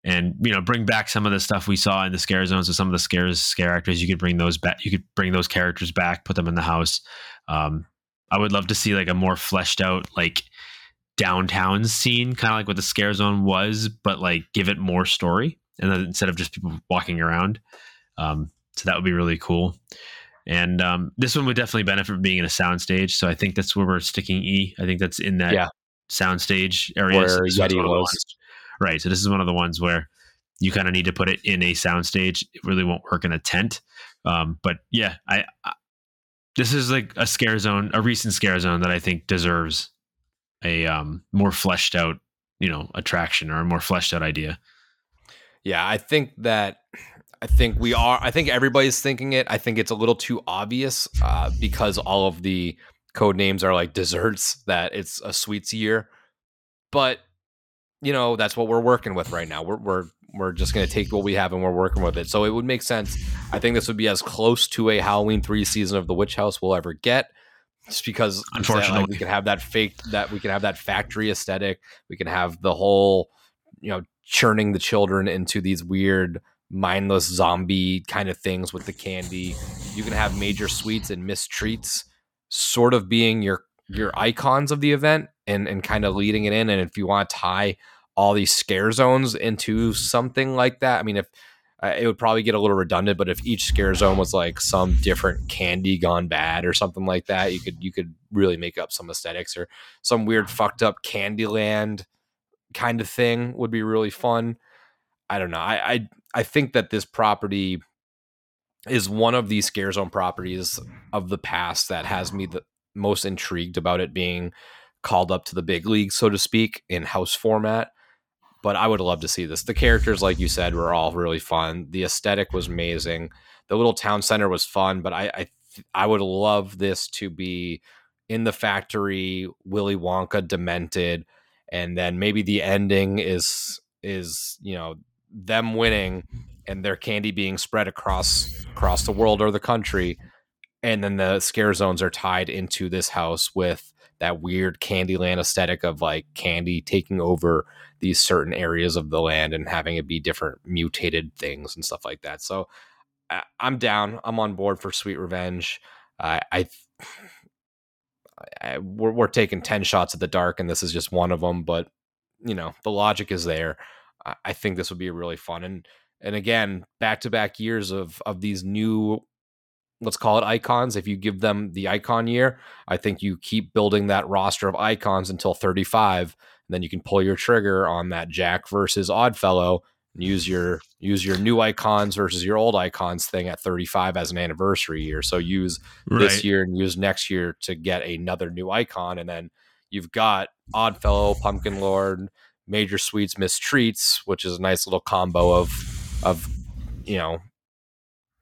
And you know bring back some of the stuff we saw in the scare zones so some of the scares scare actors. You could bring those back you could bring those characters back put them in the house. Um i would love to see like a more fleshed out like downtown scene kind of like what the scare zone was but like give it more story and then instead of just people walking around. Um so that would be really cool. And um this one would definitely benefit from being in a soundstage so i think that's where we're sticking e. I think that's in that Yeah. soundstage area. Where So this is one Yeti was. right so this is one of the ones where you kind of need to put it in a soundstage. It really won't work in a tent. Um but yeah i, I this is like a scare zone a recent scare zone that i think deserves a um more fleshed out you know attraction or a more fleshed out idea Yeah, I think that I think we are. I think everybody's thinking it. I think it's a little too obvious uh, because all of the code names are like desserts. That it's a sweets year, but you know that's what we're working with right now. We're we're we're just gonna take what we have and we're working with it. So it would make sense. I think this would be as close to a Halloween three season of the Witch House we'll ever get. Just because, like, Unfortunately. we can have that fake that we can have that factory aesthetic. We can have the whole you know churning the children into these weird mindless zombie kind of things with the candy you can have major sweets and mistreats sort of being your your icons of the event and and kind of leading it in and if you want to tie all these scare zones into something like that i mean if it would probably get a little redundant but if each scare zone was like some different candy gone bad or something like that you could you could really make up some aesthetics or some weird fucked up candyland kind of thing would be really fun. I don't know. I I, I think that this property is one of these scare zone properties of the past that has me the most intrigued about it being called up to the big league, so to speak, in house format. But I would love to see this. The characters, like you said, were all really fun. The aesthetic was amazing. The little town center was fun, but I I, I would love this to be in the factory, Willy Wonka demented, and then maybe the ending is is you know them winning and their candy being spread across across the world or the country, and then the scare zones are tied into this house with that weird Candyland aesthetic of like candy taking over these certain areas of the land and having it be different mutated things and stuff like that. So I, I'm down. I'm on board for Sweet Revenge. I, I, I we're, we're taking ten shots at the dark, and this is just one of them. But you know, the logic is there. I, I think this would be really fun, and and again, back to back years of of these new, let's call it icons. If you give them the icon year, I think you keep building that roster of icons until 35, and then you can pull your trigger on that Jack versus Oddfellow and use your use your new icons versus your old icons thing at 35 as an anniversary year. So use this year and use next year to get another new icon, and then you've got Oddfellow, Pumpkin Lord, Major Sweets, Mistreats, which is a nice little combo of of you know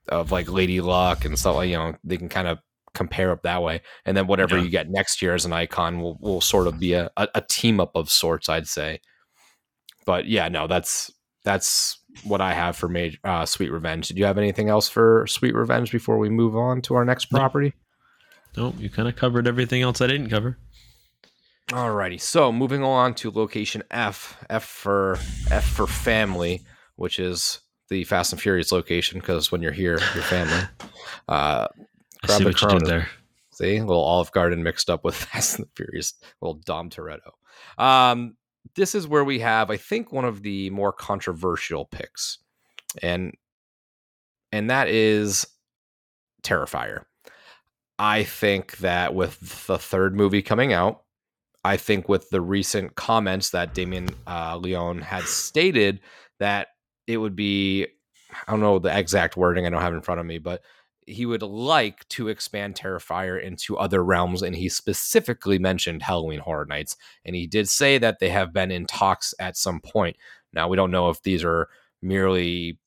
of like Lady Luck and stuff like you know they can kind of compare up that way, and then whatever Yeah. you get next year as an icon will will sort of be a, a, a team up of sorts, I'd say. But yeah, no, that's that's what I have for Major uh, Sweet Revenge. Did you have anything else for Sweet Revenge before we move on to our next property? Nope, you kind of covered everything else I didn't cover. Alrighty, so moving on to location F. F for F for family, which is the Fast and Furious location. Because when you're here, your family. Uh, Grab see the what you did Corona. there. see, a little Olive Garden mixed up with Fast and Furious, little Dom Toretto. Um, this is where we have, I think, one of the more controversial picks, and and that is Terrifier. I think that with the third movie coming out, I think with the recent comments that Damien uh, Leone had stated that it would be, I don't know the exact wording, I don't have in front of me, but he would like to expand Terrifier into other realms. And he specifically mentioned Halloween Horror Nights. And he did say that they have been in talks at some point. Now, we don't know if these are merely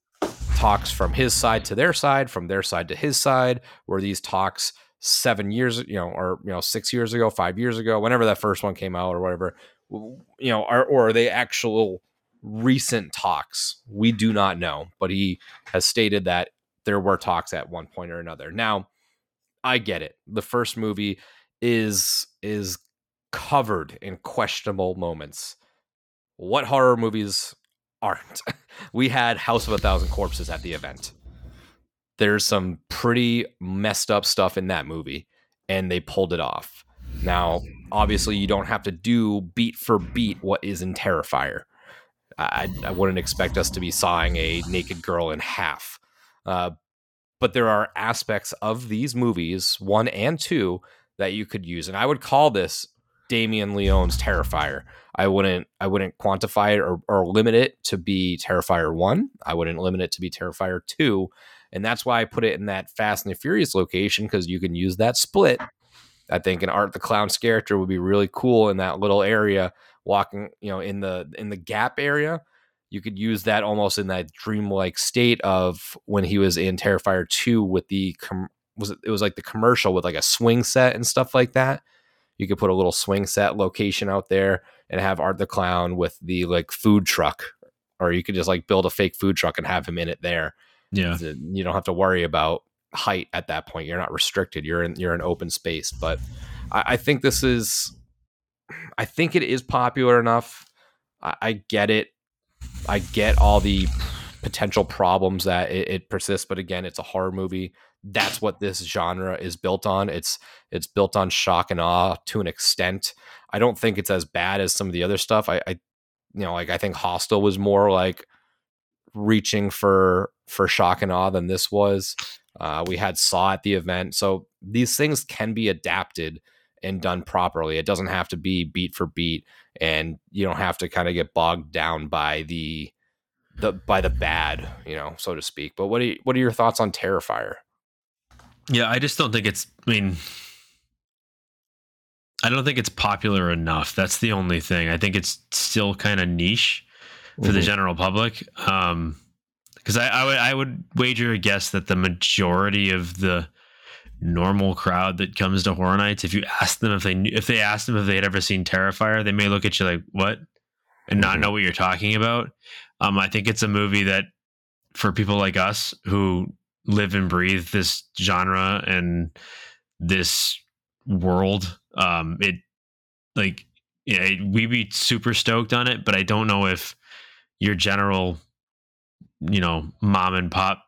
talks from his side to their side, from their side to his side, were these talks seven years, you know, or you know, six years ago, five years ago, whenever that first one came out, or whatever, you know, or are they actual recent talks? We do not know, but he has stated that there were talks at one point or another. Now, I get it. The first movie is is covered in questionable moments. What horror movies aren't? we had House of a Thousand Corpses at the event. There's some pretty messed up stuff in that movie, and they pulled it off. Now, obviously, you don't have to do beat for beat what is in Terrifier. I, I wouldn't expect us to be sawing a naked girl in half. Uh, but there are aspects of these movies, one and two, that you could use. And I would call this Damien Leone's Terrifier. I wouldn't I wouldn't quantify it or, or limit it to be Terrifier 1. I wouldn't limit it to be Terrifier 2. And that's why I put it in that Fast and the Furious location because you can use that split. I think an Art the Clown's character would be really cool in that little area, walking, you know, in the in the gap area. You could use that almost in that dreamlike state of when he was in Terrifier 2 with the com- was it, it was like the commercial with like a swing set and stuff like that. You could put a little swing set location out there and have Art the Clown with the like food truck, or you could just like build a fake food truck and have him in it there. Yeah. You don't have to worry about height at that point. You're not restricted. You're in you're in open space. But I, I think this is, I think it is popular enough. I, I get it. I get all the potential problems that it, it persists, but again, it's a horror movie. That's what this genre is built on. It's it's built on shock and awe to an extent. I don't think it's as bad as some of the other stuff. I, I you know, like I think Hostel was more like reaching for for shock and awe than this was. Uh, we had Saw at the event, so these things can be adapted and done properly. It doesn't have to be beat for beat, and you don't have to kind of get bogged down by the the by the bad, you know, so to speak. But what are you, what are your thoughts on Terrifier? Yeah, I just don't think it's. I mean, I don't think it's popular enough. That's the only thing. I think it's still kind of niche for the Mhm. general public. Um, because I, I would I would wager a guess that the majority of the normal crowd that comes to horror nights, if you ask them if they knew, if they asked them if they had ever seen Terrifier, they may look at you like what and not Mhm. know what you're talking about. Um, I think it's a movie that for people like us who live and breathe this genre and this world, um, it like yeah, we'd be super stoked on it, but I don't know if your general, you know, mom and pop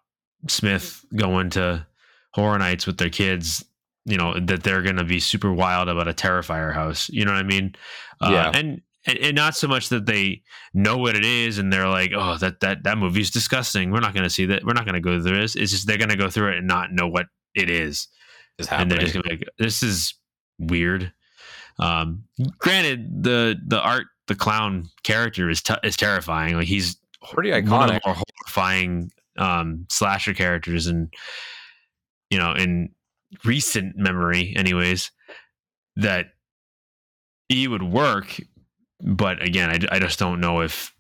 Smith going to horror nights with their kids, you know, that they're going to be super wild about a Terrifier house. You know what I mean? Yeah. Uh, and, and and not so much that they know what it is and they're like, oh, that that that movie's disgusting. We're not going to see that. We're not going to go through this. It's just they're going to go through it and not know what it is, Is and they're just going to be like, this is weird. Um, granted, the the art the clown character is t- is terrifying. Like he's Pretty iconic one of the more horrifying um, slasher characters, and you know, in recent memory, anyways, that he would work. But again, I, I just don't know if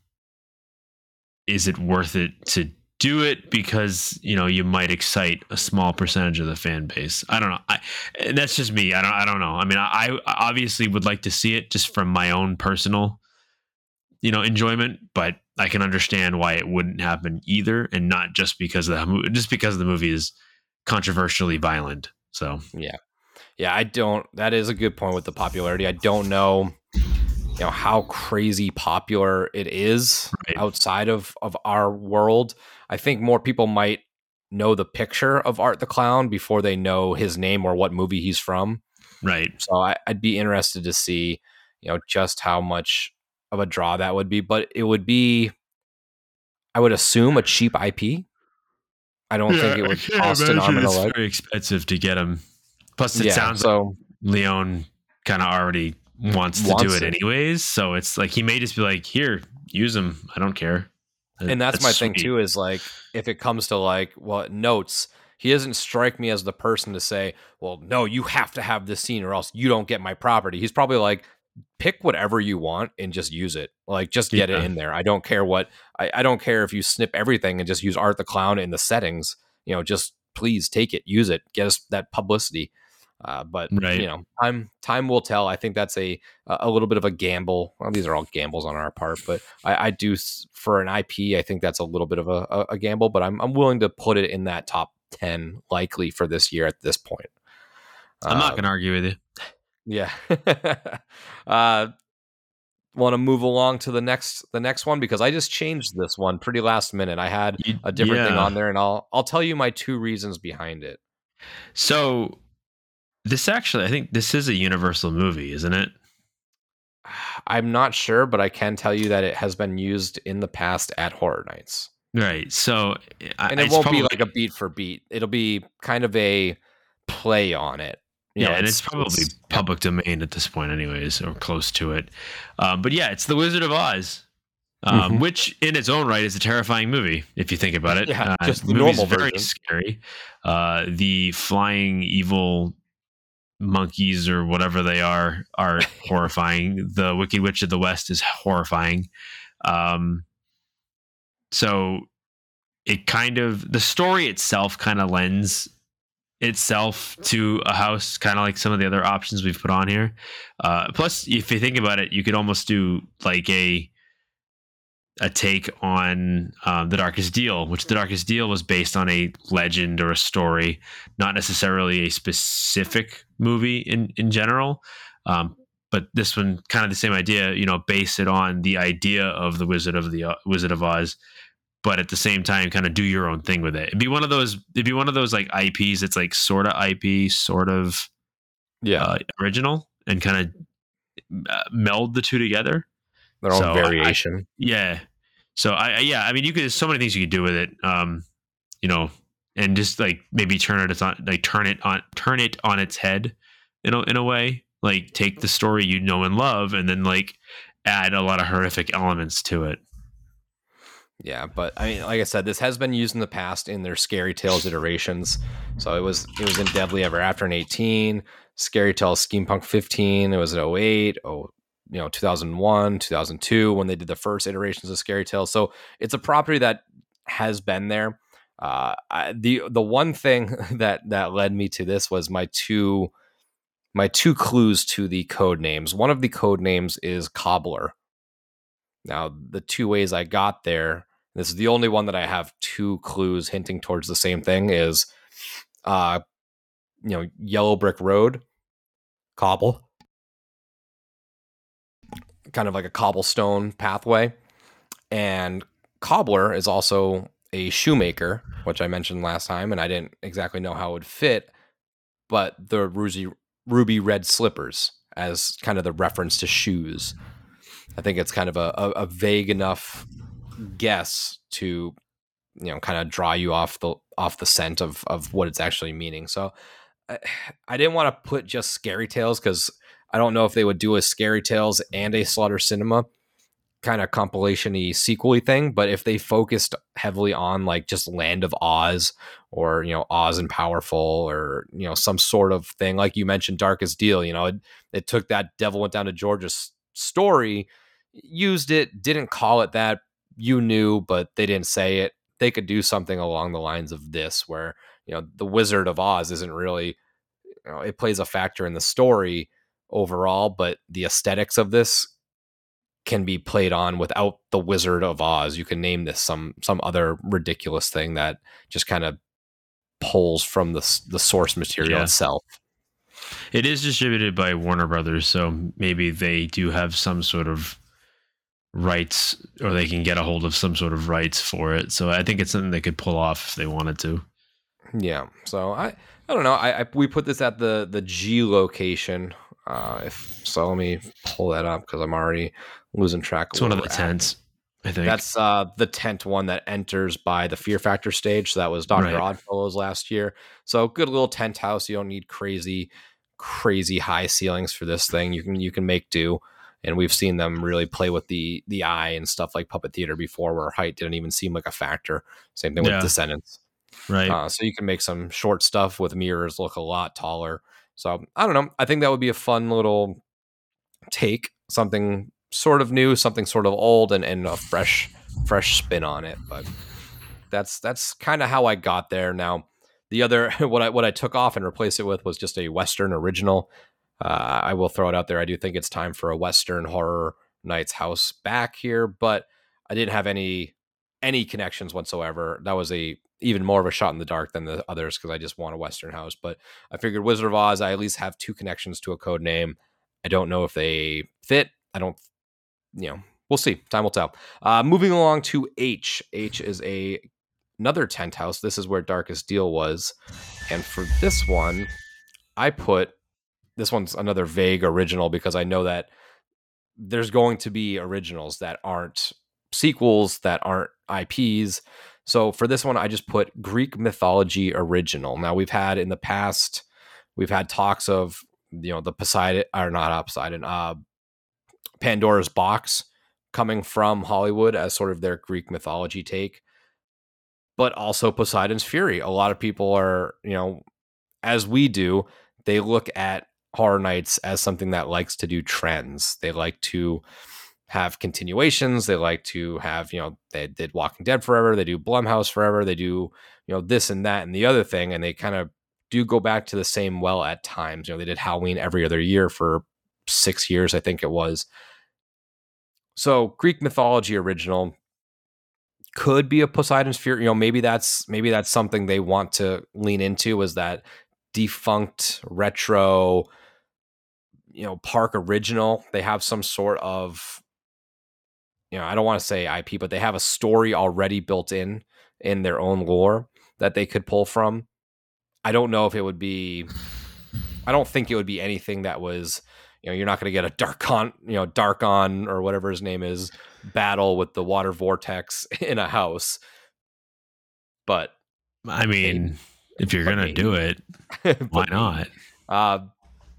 is it worth it to do it because you know you might excite a small percentage of the fan base. I don't know. I, that's just me. I don't. I don't know. I mean, I, I obviously would like to see it just from my own personal, you know, enjoyment. But I can understand why it wouldn't happen either, and not just because of the just because the movie is controversially violent. So Yeah. Yeah, I don't that is a good point with the popularity. I don't know you know how crazy popular it is Right. outside of of our world. I think more people might know the picture of Art the Clown before they know his name or what movie he's from. right, So I, I'd be interested to see, you know, just how much of a draw that would be. But it would be, I would assume, a cheap IP. I don't think it would cost an arm and a it's leg. very expensive to get him. Plus, it Yeah, sounds like so Leone kind of already wants to do it, it. anyways. So it's like he may just be like, "Here, use them. I don't care." and that's, my thing too is like if it comes to like well notes he doesn't strike me as the person to say well no you have to have this scene or else you don't get my property he's probably like pick whatever you want and just use it like just get it in there i don't care what I, I don't care if you snip everything and just use art the clown in the settings you know just please take it use it get us that publicity uh, but Right. you know time time will tell i think that's a a little bit of a gamble well, these are all gambles on our part but I, I do for an IP. I think that's a little bit of a, a, gamble, but I'm I'm willing to put it in that top ten likely for this year at this point. I'm not Uh, going to argue with you. Yeah. uh, Want to move along to the next the next one because I just changed this one pretty last minute. I had a different thing on there, and I'll I'll tell you my two reasons behind it. So this actually, I think this is a Universal movie, isn't it? I'm not sure, but I can tell you that it has been used in the past at horror nights. Right. So, I- and it won't probably- be like a beat for beat. It'll be kind of a play on it. You yeah, know, and it's, probably it's- public domain at this point, anyways, or close to it. Um, but yeah, it's The Wizard of Oz, um, Mhm. which in its own right is a terrifying movie if you think about it. Yeah, Uh, just the normal very version. scary. Uh, the flying evil monkeys or whatever they are are horrifying. The Wicked Witch of the West is horrifying. Um, so it kind of the story itself kind of lends itself to a house, kind of like some of the other options we've put on here. Uh, plus, if you think about it, you could almost do like a a take on um, the Darkest Deal, which the Darkest Deal was based on a legend or a story, not necessarily a specific movie in in general. Um, but this one, kind of the same idea, you know, base it on the idea of the Wizard of the uh, Wizard of Oz, but at the same time, kind of do your own thing with it. It'd be one of those. It'd be one of those like IPs. It's like sort of IP, sort of yeah, uh, original, and kind of uh, meld the two together. their own so I- variation. Yeah. So I, I yeah, I mean, you could. There's so many things you could do with it. Um, you know, and just like maybe turn it on, like turn it on, turn it on its head, in a in a way. Like take the story you know and love, and then like add a lot of horrific elements to it. Yeah, but I mean, like I said, this has been used in the past in their Scary Tales iterations. So it was it was in Deadly Ever After in 18, Scary Tales Scheme 15. It was in 08, oh, you know, 2001, 2002 when they did the first iterations of Scary Tales. So it's a property that has been there. Uh, I, the the one thing that that led me to this was my two my two clues to the code names. One of the code names is Cobbler. Now, the two ways I got there This is the only one that I have two clues hinting towards the same thing. Is uh, you know, Yellow Brick Road, cobble, kind of like a cobblestone pathway, and cobbler is also a shoemaker, which I mentioned last time, and I didn't exactly know how it would fit, but the ruby, ruby red slippers as kind of the reference to shoes. I think it's kind of a, a, a vague enough guess to you know kind of draw you off the off the scent of of what it's actually meaning. So I, I didn't want to put just scary tales because I don't know if they would do a scary tales and a slaughter cinema kind of compilation-y sequel thing, but if they focused heavily on like just Land of Oz or you know Oz and Powerful or you know some sort of thing like you mentioned Darkest Deal, you know it, it took that Devil Went Down to Georgia story, used it, didn't call it that, you knew, but they didn't say it. They could do something along the lines of this, where you know the Wizard of Oz isn't really, you know, it plays a factor in the story overall, but the aesthetics of this can be played on without the Wizard of Oz. You can name this some some other ridiculous thing that just kind of pulls from the the source material Yeah. itself. It is distributed by Warner Brothers, so maybe they do have some sort of rights or they can get a hold of some sort of rights for it. So I think it's something they could pull off if they wanted to. Yeah. So I I don't know. I, I we put this at the the G location. Uh, if so, let me pull that up because I'm already losing track. It's one of the tents, I think. That's uh, the tent one that enters by the Fear Factor stage. So that was Doctor Right. Oddfellows last year. So good little tent house. You don't need crazy, crazy high ceilings for this thing. You can you can make do. And we've seen them really play with the the eye and stuff like puppet theater before, where height didn't even seem like a factor. Same thing Yeah. with Descendants. right. Uh, so you can make some short stuff with mirrors look a lot taller. So I don't know. I think that would be a fun little take, something sort of new, something sort of old, and, and a fresh fresh spin on it. But that's that's kind of how I got there. Now the other what I what I took off and replaced it with was just a Western original. Uh, I will throw it out there. I do think it's time for a Western horror Nights house back here, but I didn't have any any connections whatsoever. That was a even more of a shot in the dark than the others because I just want a Western house. But I figured Wizard of Oz, I at least have two connections to a code name. I don't know if they fit. I don't, you know, we'll see. Time will tell. Uh, moving along to H. H is a another tent house. This is where Darkest Deal was, and for this one, I put this one's another vague original because I know that there's going to be originals that aren't sequels that aren't IPs. So for this one, I just put Greek mythology original. Now we've had in the past, we've had talks of you know the Poseidon or not uh, Poseidon, uh, Pandora's box coming from Hollywood as sort of their Greek mythology take, but also Poseidon's Fury. A lot of people are you know, as we do, they look at Horror Nights as something that likes to do trends. They like to have continuations. They like to have, you know, they did Walking Dead forever. They do Blumhouse forever. They do, you know, this and that and the other thing. And they kind of do go back to the same well at times. You know, they did Halloween every other year for six years, I think it was. So Greek mythology original could be a Poseidon's Fury. You know, maybe that's maybe that's something they want to lean into is that defunct retro you know park original they have some sort of you know i don't want to say ip but they have a story already built in in their own lore that they could pull from. I don't know if it would be i don't think it would be anything that was you know you're not going to get a darkon you know darkon or whatever his name is battle with the water vortex in a house. But I mean, if you're gonna do it, why not? uh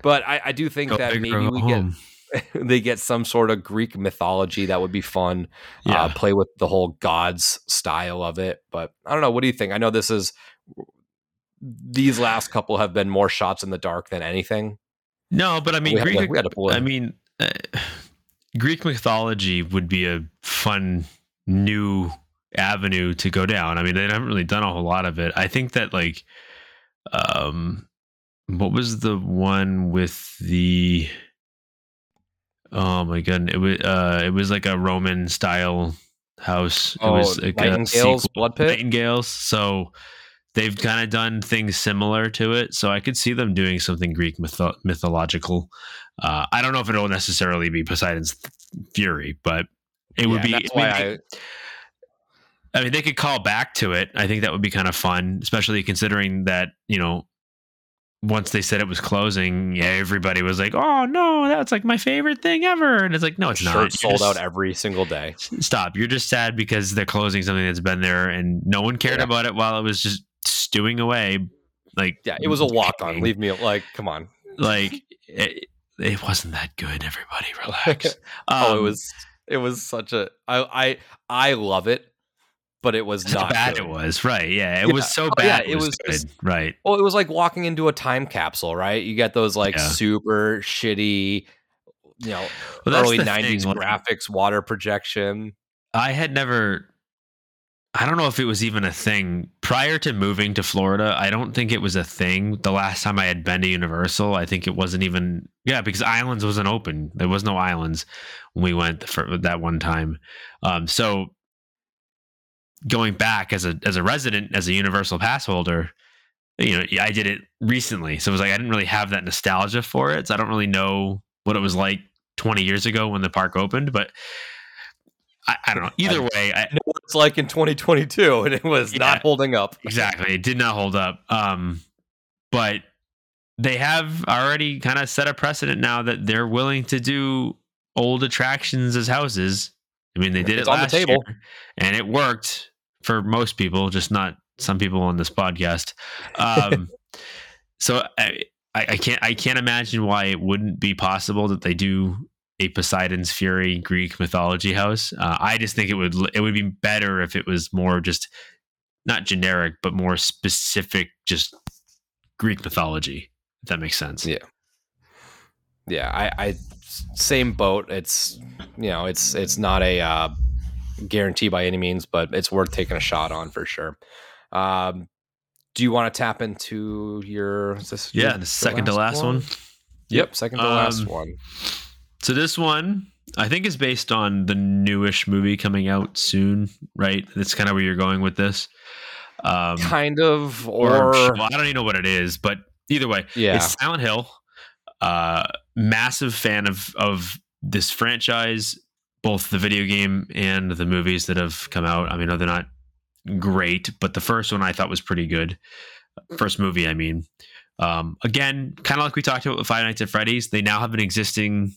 but I, I do think Go that maybe we home. get they get some sort of Greek mythology that would be fun. Yeah. Uh, play with the whole gods style of it. But I don't know. What do you think? I know this is these last couple have been more shots in the dark than anything. No, but I mean, we, had to, Greek. had pull. I mean, uh, Greek mythology would be a fun new avenue to go down. I mean, they haven't really done a whole lot of it. I think that like, um, what was the one with the? Oh my god! It was uh, it was like a Roman style house. Oh, it was like a Nightingale's Blood Pit? Nightingales. So they've kind of done things similar to it. So I could see them doing something Greek mytho- mythological. Uh, I don't know if it'll necessarily be Poseidon's fury, but it would be. That's I mean, why I, I mean, they could call back to it. I think that would be kind of fun, especially considering that you know, once they said it was closing, yeah, everybody was like, "Oh no, that's like my favorite thing ever," and it's like, no, it's not. shirts You're sold out every single day. Stop! You're just sad because they're closing something that's been there, and no one cared Yeah. about it while it was just stewing away. Like, Yeah, it was a walk on. Leave me like, come on. like it, it wasn't that good. Everybody, relax. oh, it Um, was it was such a I I I love it, but it was That's how not bad good. it was. Right? Yeah, it Yeah. was so Oh, yeah, bad. it it was, was good. just- right. Well, it was like walking into a time capsule, right? You get those like Yeah. super shitty, you know, Well, early '90s thing, graphics, water projection. I had never I don't know if it was even a thing prior to moving to Florida. I don't think it was a thing. The last time I had been to Universal, I think it wasn't even yeah because Islands wasn't open. There was no Islands when we went for that one time. Um, so going back as a as a resident as a Universal pass holder, you know, I did it recently, so it was like I didn't really have that nostalgia for it. So I don't really know what it was like 20 years ago when the park opened, but. I, I don't know. Either way, I, I know what it's like in 2022, and it was Yeah. not holding up. exactly it did not hold up um but they have already kind of set a precedent now that they're willing to do old attractions as houses i mean they did It's it on the last table. year, and it worked for most people just not some people on this podcast um so I, I can't i can't imagine why it wouldn't be possible that they do a Poseidon's Fury Greek mythology house. Uh, I just think it would it would be better if it was more just not generic, but more specific, just Greek mythology. If that makes sense. Yeah. Yeah, I, I same boat. It's you know, it's it's not a uh, guarantee by any means, but it's worth taking a shot on for sure. Um, do you want to tap into your is this Yeah, your- the second to last one. Yep, second to last Um, one. So this one, I think, is based on the newish movie coming out soon. Right? That's kind of where you're going with this. Um, Kind of, or, or, well, I don't even know what it is, but either way, yeah, It's Silent Hill. Uh, massive fan of of this franchise, both the video game and the movies that have come out. I mean, they're not great, but the first one I thought was pretty good. First movie, I mean. Um, again, kind of like we talked about with Five Nights at Freddy's, they now have an existing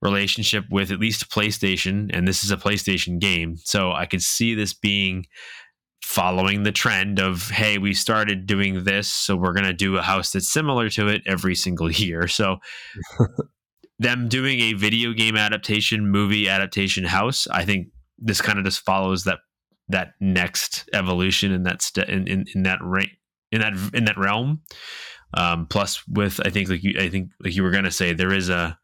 relationship with at least PlayStation, and this is a PlayStation game. So I could see this being following the trend of hey we started doing this so we're going to do a house that's similar to it every single year so them doing a video game adaptation movie adaptation house i think this kind of just follows that that next evolution in that st- in, in, in that ra- in that in that realm um, plus with i think like you i think like you were to say there is a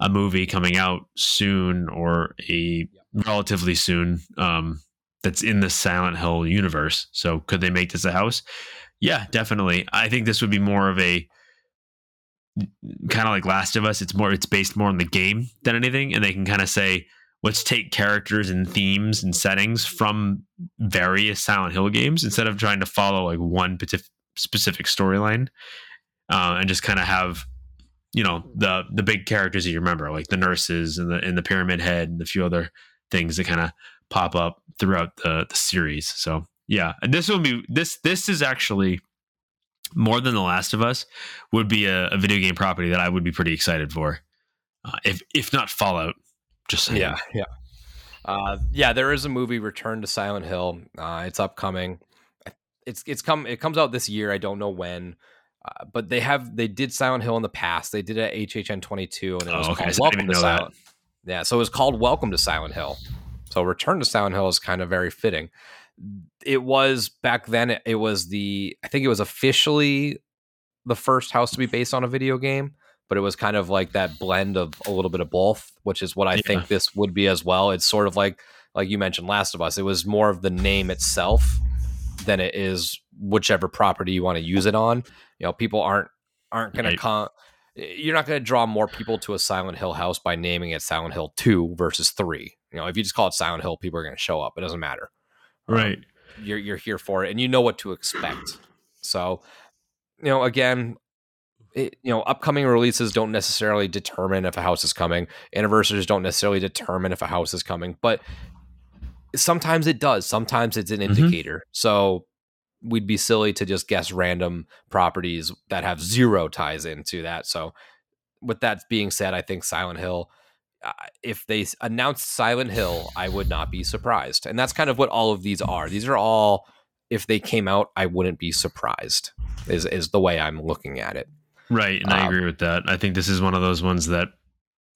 a movie coming out soon or a relatively soon um, that's in the Silent Hill universe. So could they make this a house? Yeah, definitely. I think this would be more of a kind of like Last of Us. It's more it's based more on the game than anything, and they can kind of say, let's take characters and themes and settings from various Silent Hill games instead of trying to follow like one specific storyline, uh, and just kind of have you know the the big characters that you remember, like the nurses and the and the Pyramid Head and a few other things that kind of pop up throughout the, the series. So yeah, and this will be this this is actually more than The Last of Us would be a, a video game property that I would be pretty excited for, uh, if if not Fallout. Just saying. yeah, yeah, uh, yeah. There is a movie, Return to Silent Hill. Uh, it's upcoming. It's it's come. It comes out this year. I don't know when. Uh, but they have they did Silent Hill in the past. They did it at HHN 22, and it Oh, was okay. called Welcome to know that. Silent. Yeah, so it was called Welcome to Silent Hill. So Return to Silent Hill is kind of very fitting. It was back then. It, it was the I think it was officially the first house to be based on a video game, but it was kind of like that blend of a little bit of both, which is what I Yeah. think this would be as well. It's sort of like like you mentioned Last of Us. It was more of the name itself than it is whichever property you want to use it on. You know, people aren't aren't going Right. to come. You're not going to draw more people to a Silent Hill house by naming it Silent Hill Two versus Three, You know, if you just call it Silent Hill, people are going to show up. It doesn't matter. Um, Right. You're you're here for it, and you know what to expect. So, you know, again, it, you know, upcoming releases don't necessarily determine if a house is coming. Anniversaries don't necessarily determine if a house is coming, but sometimes it does. Sometimes it's an Mhm. indicator. So we'd be silly to just guess random properties that have zero ties into that. So with that being said, I think Silent Hill. If they announced Silent Hill, I would not be surprised, and that's kind of what all of these are. These are all. If they came out, I wouldn't be surprised. Is is the way I'm looking at it. Right. And I Um, agree with that. I think this is one of those ones that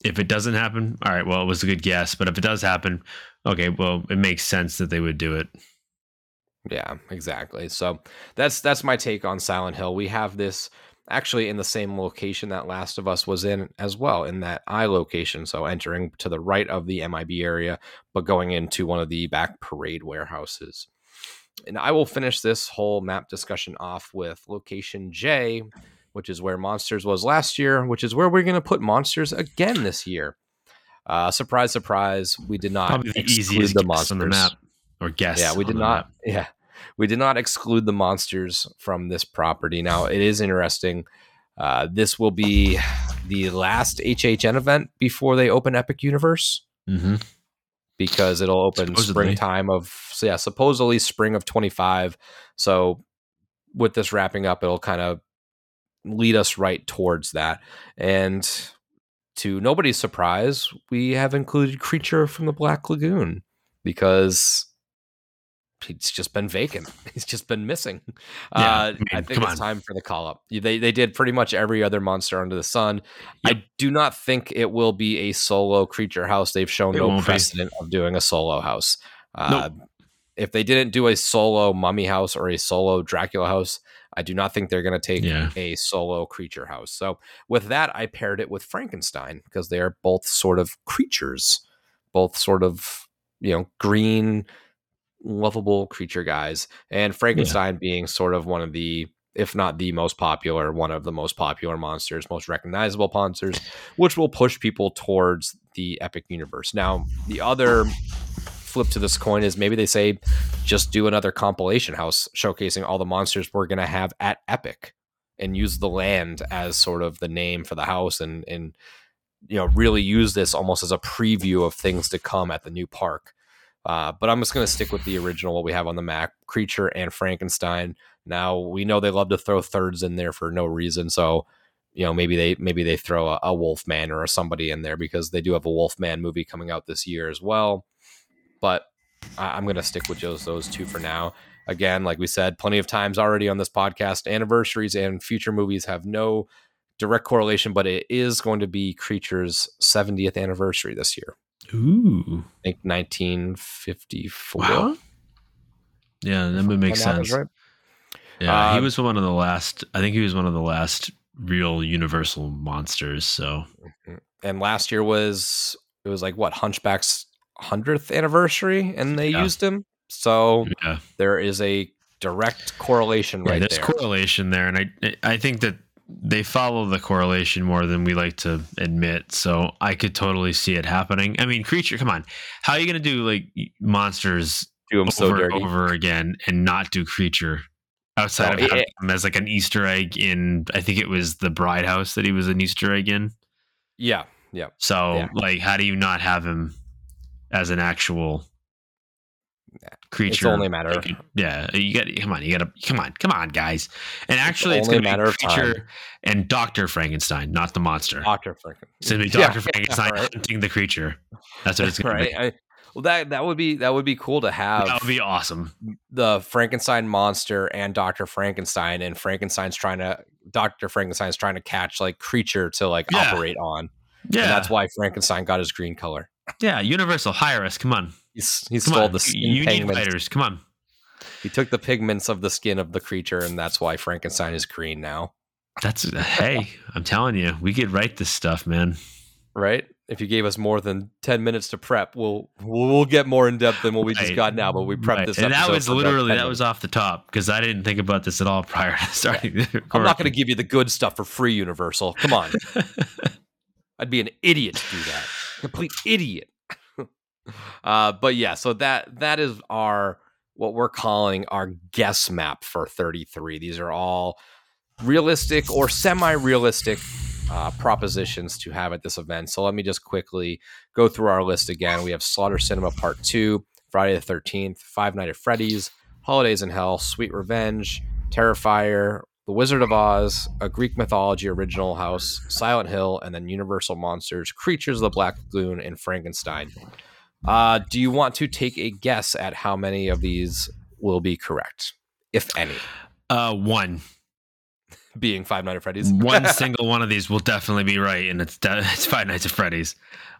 if it doesn't happen, all right, well, it was a good guess. But if it does happen, okay, well, it makes sense that they would do it. Yeah, exactly. So that's that's my take on Silent Hill. We have this actually in the same location that Last of Us was in as well, in that I location. So entering to the right of the MIB area, but going into one of the back parade warehouses. And I will finish this whole map discussion off with location J, which is where Monsters was last year, which is where we're going to put Monsters again this year. Uh, surprise, surprise! We did not Probably the exclude easiest the guess on the monsters. map or guess. Yeah, we did not. map. Yeah, we did not exclude the monsters from this property. Now it is interesting. Uh, this will be the last HHN event before they open Epic Universe Mhm. because it'll open Supposedly. springtime of so yeah, supposedly spring of twenty five. So with this wrapping up, it'll kind of lead us right towards that. And to nobody's surprise, we have included Creature from the Black Lagoon because he's just been vacant. He's just been missing. Yeah, uh, I I, think it's on. time for the call up. They they did pretty much every other monster under the sun. I do not think it will be a solo creature house. They've shown It no won't be. precedent of doing a solo house. Uh, If they didn't do a solo mummy house or a solo Dracula house, I do not think they're going to take Yeah. a solo creature house. So with that, I paired it with Frankenstein because they are both sort of creatures, both sort of you know green, lovable creature guys, and Frankenstein being sort of one of the if not the most popular, one of the most popular monsters, most recognizable monsters, which will push people towards the epic universe. Now, the other flip to this coin is maybe they say just do another compilation house showcasing all the monsters we're going to have at epic and use the land as sort of the name for the house and and you know really use this almost as a preview of things to come at the new park uh, but i'm just going to stick with the original what we have on the mac creature and frankenstein now we know they love to throw thirds in there for no reason so you know maybe they maybe they throw a, a wolfman or somebody in there because they do have a wolfman movie coming out this year as well but I- I'm going to stick with those those two for now. Again, like we said, plenty of times already on this podcast, anniversaries and future movies have no direct correlation, but it is going to be Creature's 70th anniversary this year. Ooh. I think 1954. Wow. Yeah, that would make sense. right. Yeah, he Uh, was one of the last. I think he was one of the last real Universal monsters. So And last year was it was like what Hunchback's 100th anniversary, and they Yeah. used him. So yeah, there is a direct correlation yeah right there's there. correlation there, and I I think that they follow the correlation more than we like to admit. So I could totally see it happening. I mean, creature, come on, how are you gonna do like monsters Do them so over dirty. and over again and not do creature? Outside No, of it- having him as like an Easter egg in, I think it was the Bride House that he was an Easter egg in. Yeah, yeah. So, Yeah. like, how do you not have him as an actual creature? only a matter of- Like, yeah, you got. Come on, you got to. Come on, come on, guys. And actually, it's, a going to matter be of creature and Doctor Frankenstein, not the monster. Doctor Frankenstein. It's going to be Yeah, Doctor Frankenstein right. hunting the creature. That's what it's going right. to be. I, well, that that would be that would be cool to have That would be awesome. the Frankenstein monster and Doctor Frankenstein, and Frankenstein's trying to Doctor Frankenstein's trying to catch like creature to like Yeah. operate on, Yeah, and that's why Frankenstein got his green color. yeah. Universal, hire us. Come on, He's he come stole on. the skin You need fighters. Come on. He took the pigments of the skin of the creature, and that's why Frankenstein is green now. That's hey. I'm telling you, we could write this stuff, man. Right? If you gave us more than ten minutes to prep, we'll we'll, we'll get more in depth than what we just got now. But we prepped Right. this, and that was literally 10 that was off the top because I didn't think about this at all prior to starting. the I'm not going to give you the good stuff for free, Universal. Come on. I'd be an idiot to do that. Complete idiot. Uh, but yeah, so that that is our what we're calling our guess map for 33. These are all realistic or semi-realistic uh, propositions to have at this event. So let me just quickly go through our list again. We have Slaughter Cinema Part Two, Friday the 13th, Five Nights at Freddy's, Holidays in Hell, Sweet Revenge, Terrifier, The Wizard of Oz, a Greek mythology original house, Silent Hill, and then Universal Monsters, Creatures of the Black Lagoon, and Frankenstein. Uh, do you want to take a guess at how many of these will be correct, if any? Uh, one, Being Five Nights at Freddy's. one single one of these will definitely be right, and it's de- it's Five Nights at Freddy's.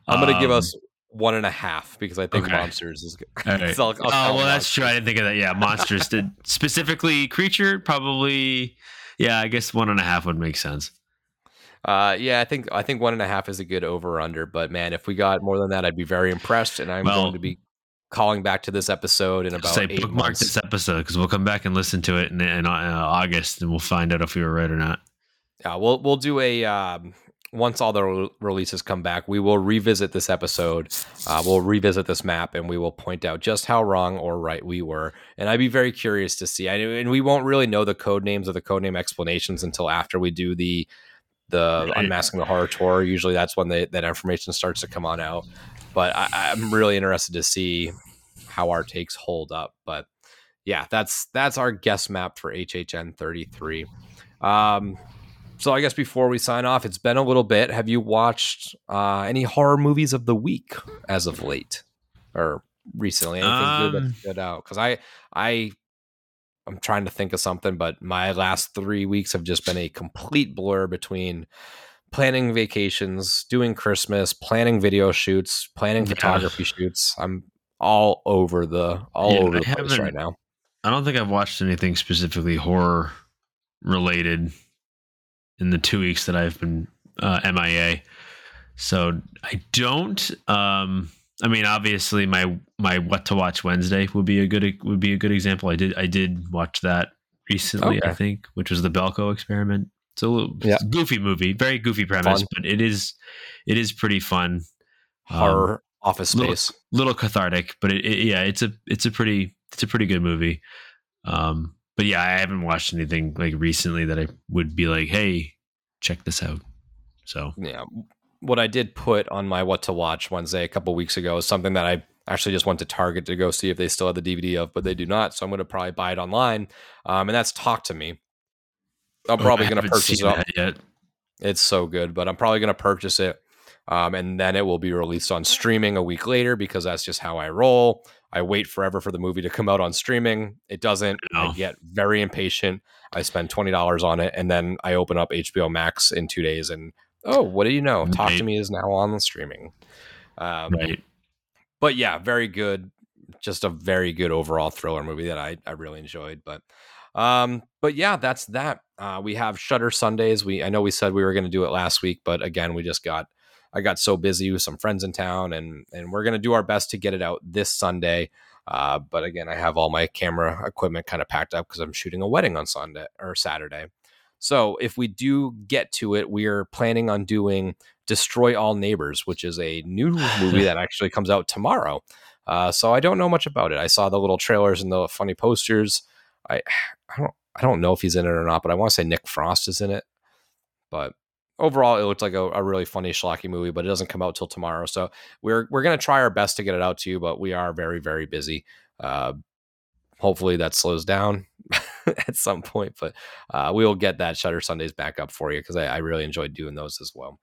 I'm going to give Um, us one and a half because I think Okay. Monsters is good. All right. So I'll- I'll oh well, that's Monsters. true. I didn't think of that. Yeah, monsters did specifically creature. Probably, yeah. I guess one and a half would make sense. Uh, yeah, I think I think one and a half is a good over under. But man, if we got more than that, I'd be very impressed. And I'm Well- going to be calling back to this episode in about Say eight bookmark months. this episode because we'll come back and listen to it in, in uh, August, and we'll find out if we were right or not. Yeah, we'll we'll do a um, once all the re- releases come back, we will revisit this episode. Uh, we'll revisit this map, and we will point out just how wrong or right we were. And I'd be very curious to see. I, and we won't really know the code names or the code name explanations until after we do the the Right. unmasking the horror tour. Usually, that's when they, that information starts to come on out. But I, I'm really interested to see how our takes hold up. But yeah, that's that's our guess map for HHN 33. Um, so I guess before we sign off, it's been a little bit. Have you watched uh, any horror movies of the week as of late or recently? Anything good Um, stood out? Because I I I'm trying to think of something, but my last three weeks have just been a complete blur between planning vacations, doing Christmas, planning video shoots, planning Yeah. photography shoots. I'm all over the all Yeah, over I the place right now. I don't think I've watched anything specifically horror related in the two weeks that I've been uh, MIA. So I don't. Um, I mean, obviously, my my what to watch Wednesday would be a good would be a good example. I did I did watch that recently. I think, which was the Belko experiment. It's a little Yeah. goofy movie, very goofy premise, Fun. but it is it is pretty fun. Um, Horror office little- space. little cathartic, but it, it, yeah, it's a it's a pretty it's a pretty good movie. Um, but yeah, I haven't watched anything like recently that I would be like, hey, check this out. So yeah what i did put on my what to watch wednesday a couple weeks ago is something that i actually just went to target to go see if they still have the dvd of but they do not. So i'm going to probably buy it online. Um, and that's talk to me. I'm probably Oh, I going to purchase it that yet. it's so good but i'm probably going to purchase it um, and then it will be released on streaming a week later because that's just how i roll. I wait forever for the movie to come out on streaming. It doesn't. I get very impatient. I spend $20 on it and then i open up hbo max in two days and oh what do you know? Talk to me is now on the streaming. Um, Right. but yeah very good just a very good overall thriller movie that i, I really enjoyed but um but yeah that's that. Uh we have shutter sundays. We i know we said we were going to do it last week but again we just got i got so busy with some friends in town and and we're going to do our best to get it out this sunday. Uh but again i have all my camera equipment kind of packed up because i'm shooting a wedding on sunday or saturday so if we do get to it we're planning on doing destroy all neighbors which is a new movie that actually comes out tomorrow uh, so I don't know much about it. I saw the little trailers and the funny posters. I I don't I don't know if he's in it or not, but I want to say Nick Frost is in it. But overall, it looked like a, a really funny schlocky movie, but it doesn't come out till tomorrow. So we're we're gonna try our best to get it out to you, but we are very very busy. Uh, hopefully that slows down at some point, but uh, we will get that Shutter Sundays back up for you because I, I really enjoyed doing those as well.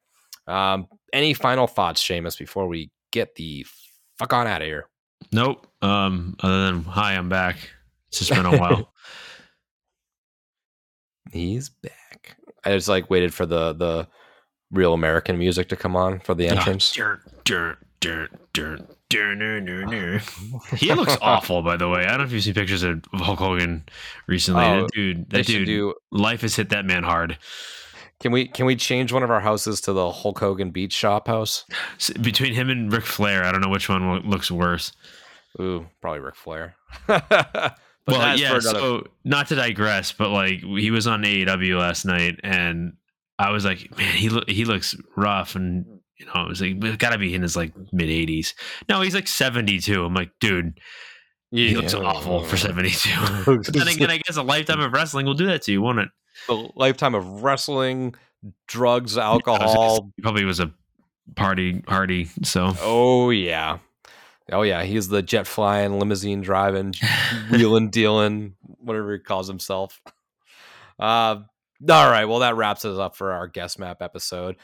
Um, any final thoughts, Seamus, before we get the fuck on out of here? Nope. Um, other than hi, I'm back. It's just been a while. He's back. I just like waited for the the real American music to come on for the entrance. Dirt, dirt, dirt, dirt, dirt, dirt, dirt. He looks awful, by the way. I don't know if you've seen pictures of Hulk Hogan recently. Oh, that dude, that dude, do. life has hit that man hard. Can we can we change one of our houses to the Hulk Hogan Beach Shop house? Between him and Ric Flair, I don't know which one looks worse. Ooh, probably Ric Flair. well, yeah. another- So, not to digress, but like he was on AEW last night, and I was like, man, he lo- he looks rough, and You know, it was like it's got to be in his like mid 80s. No, he's like 72. I'm like, dude, he looks awful for 72. but then again, I guess a lifetime of wrestling will do that to you, won't it? a lifetime of wrestling, drugs, I was alcohol. He probably was a party hardy. So Oh yeah. Oh yeah, he's the jet flying, limousine driving, wheeling, dealing, whatever he calls himself. Uh, all right, well that wraps us up for our guess map episode.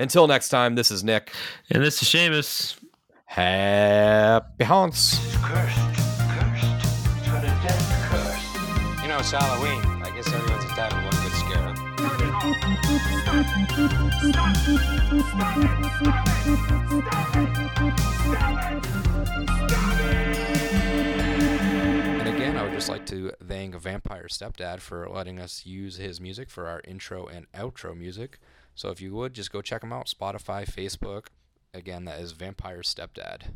Until next time, this is Nick. and this is Seamus. Happy haunts. Cursed. Cursed. It's got a death curse. You know, it's Halloween. I guess everyone's entitled to one good scare. And again, I would just like to thank Vampire Stepdad for letting us use his music for our intro and outro music. So if you would, just go check them out Spotify, Facebook. Again, that is Vampire Stepdad.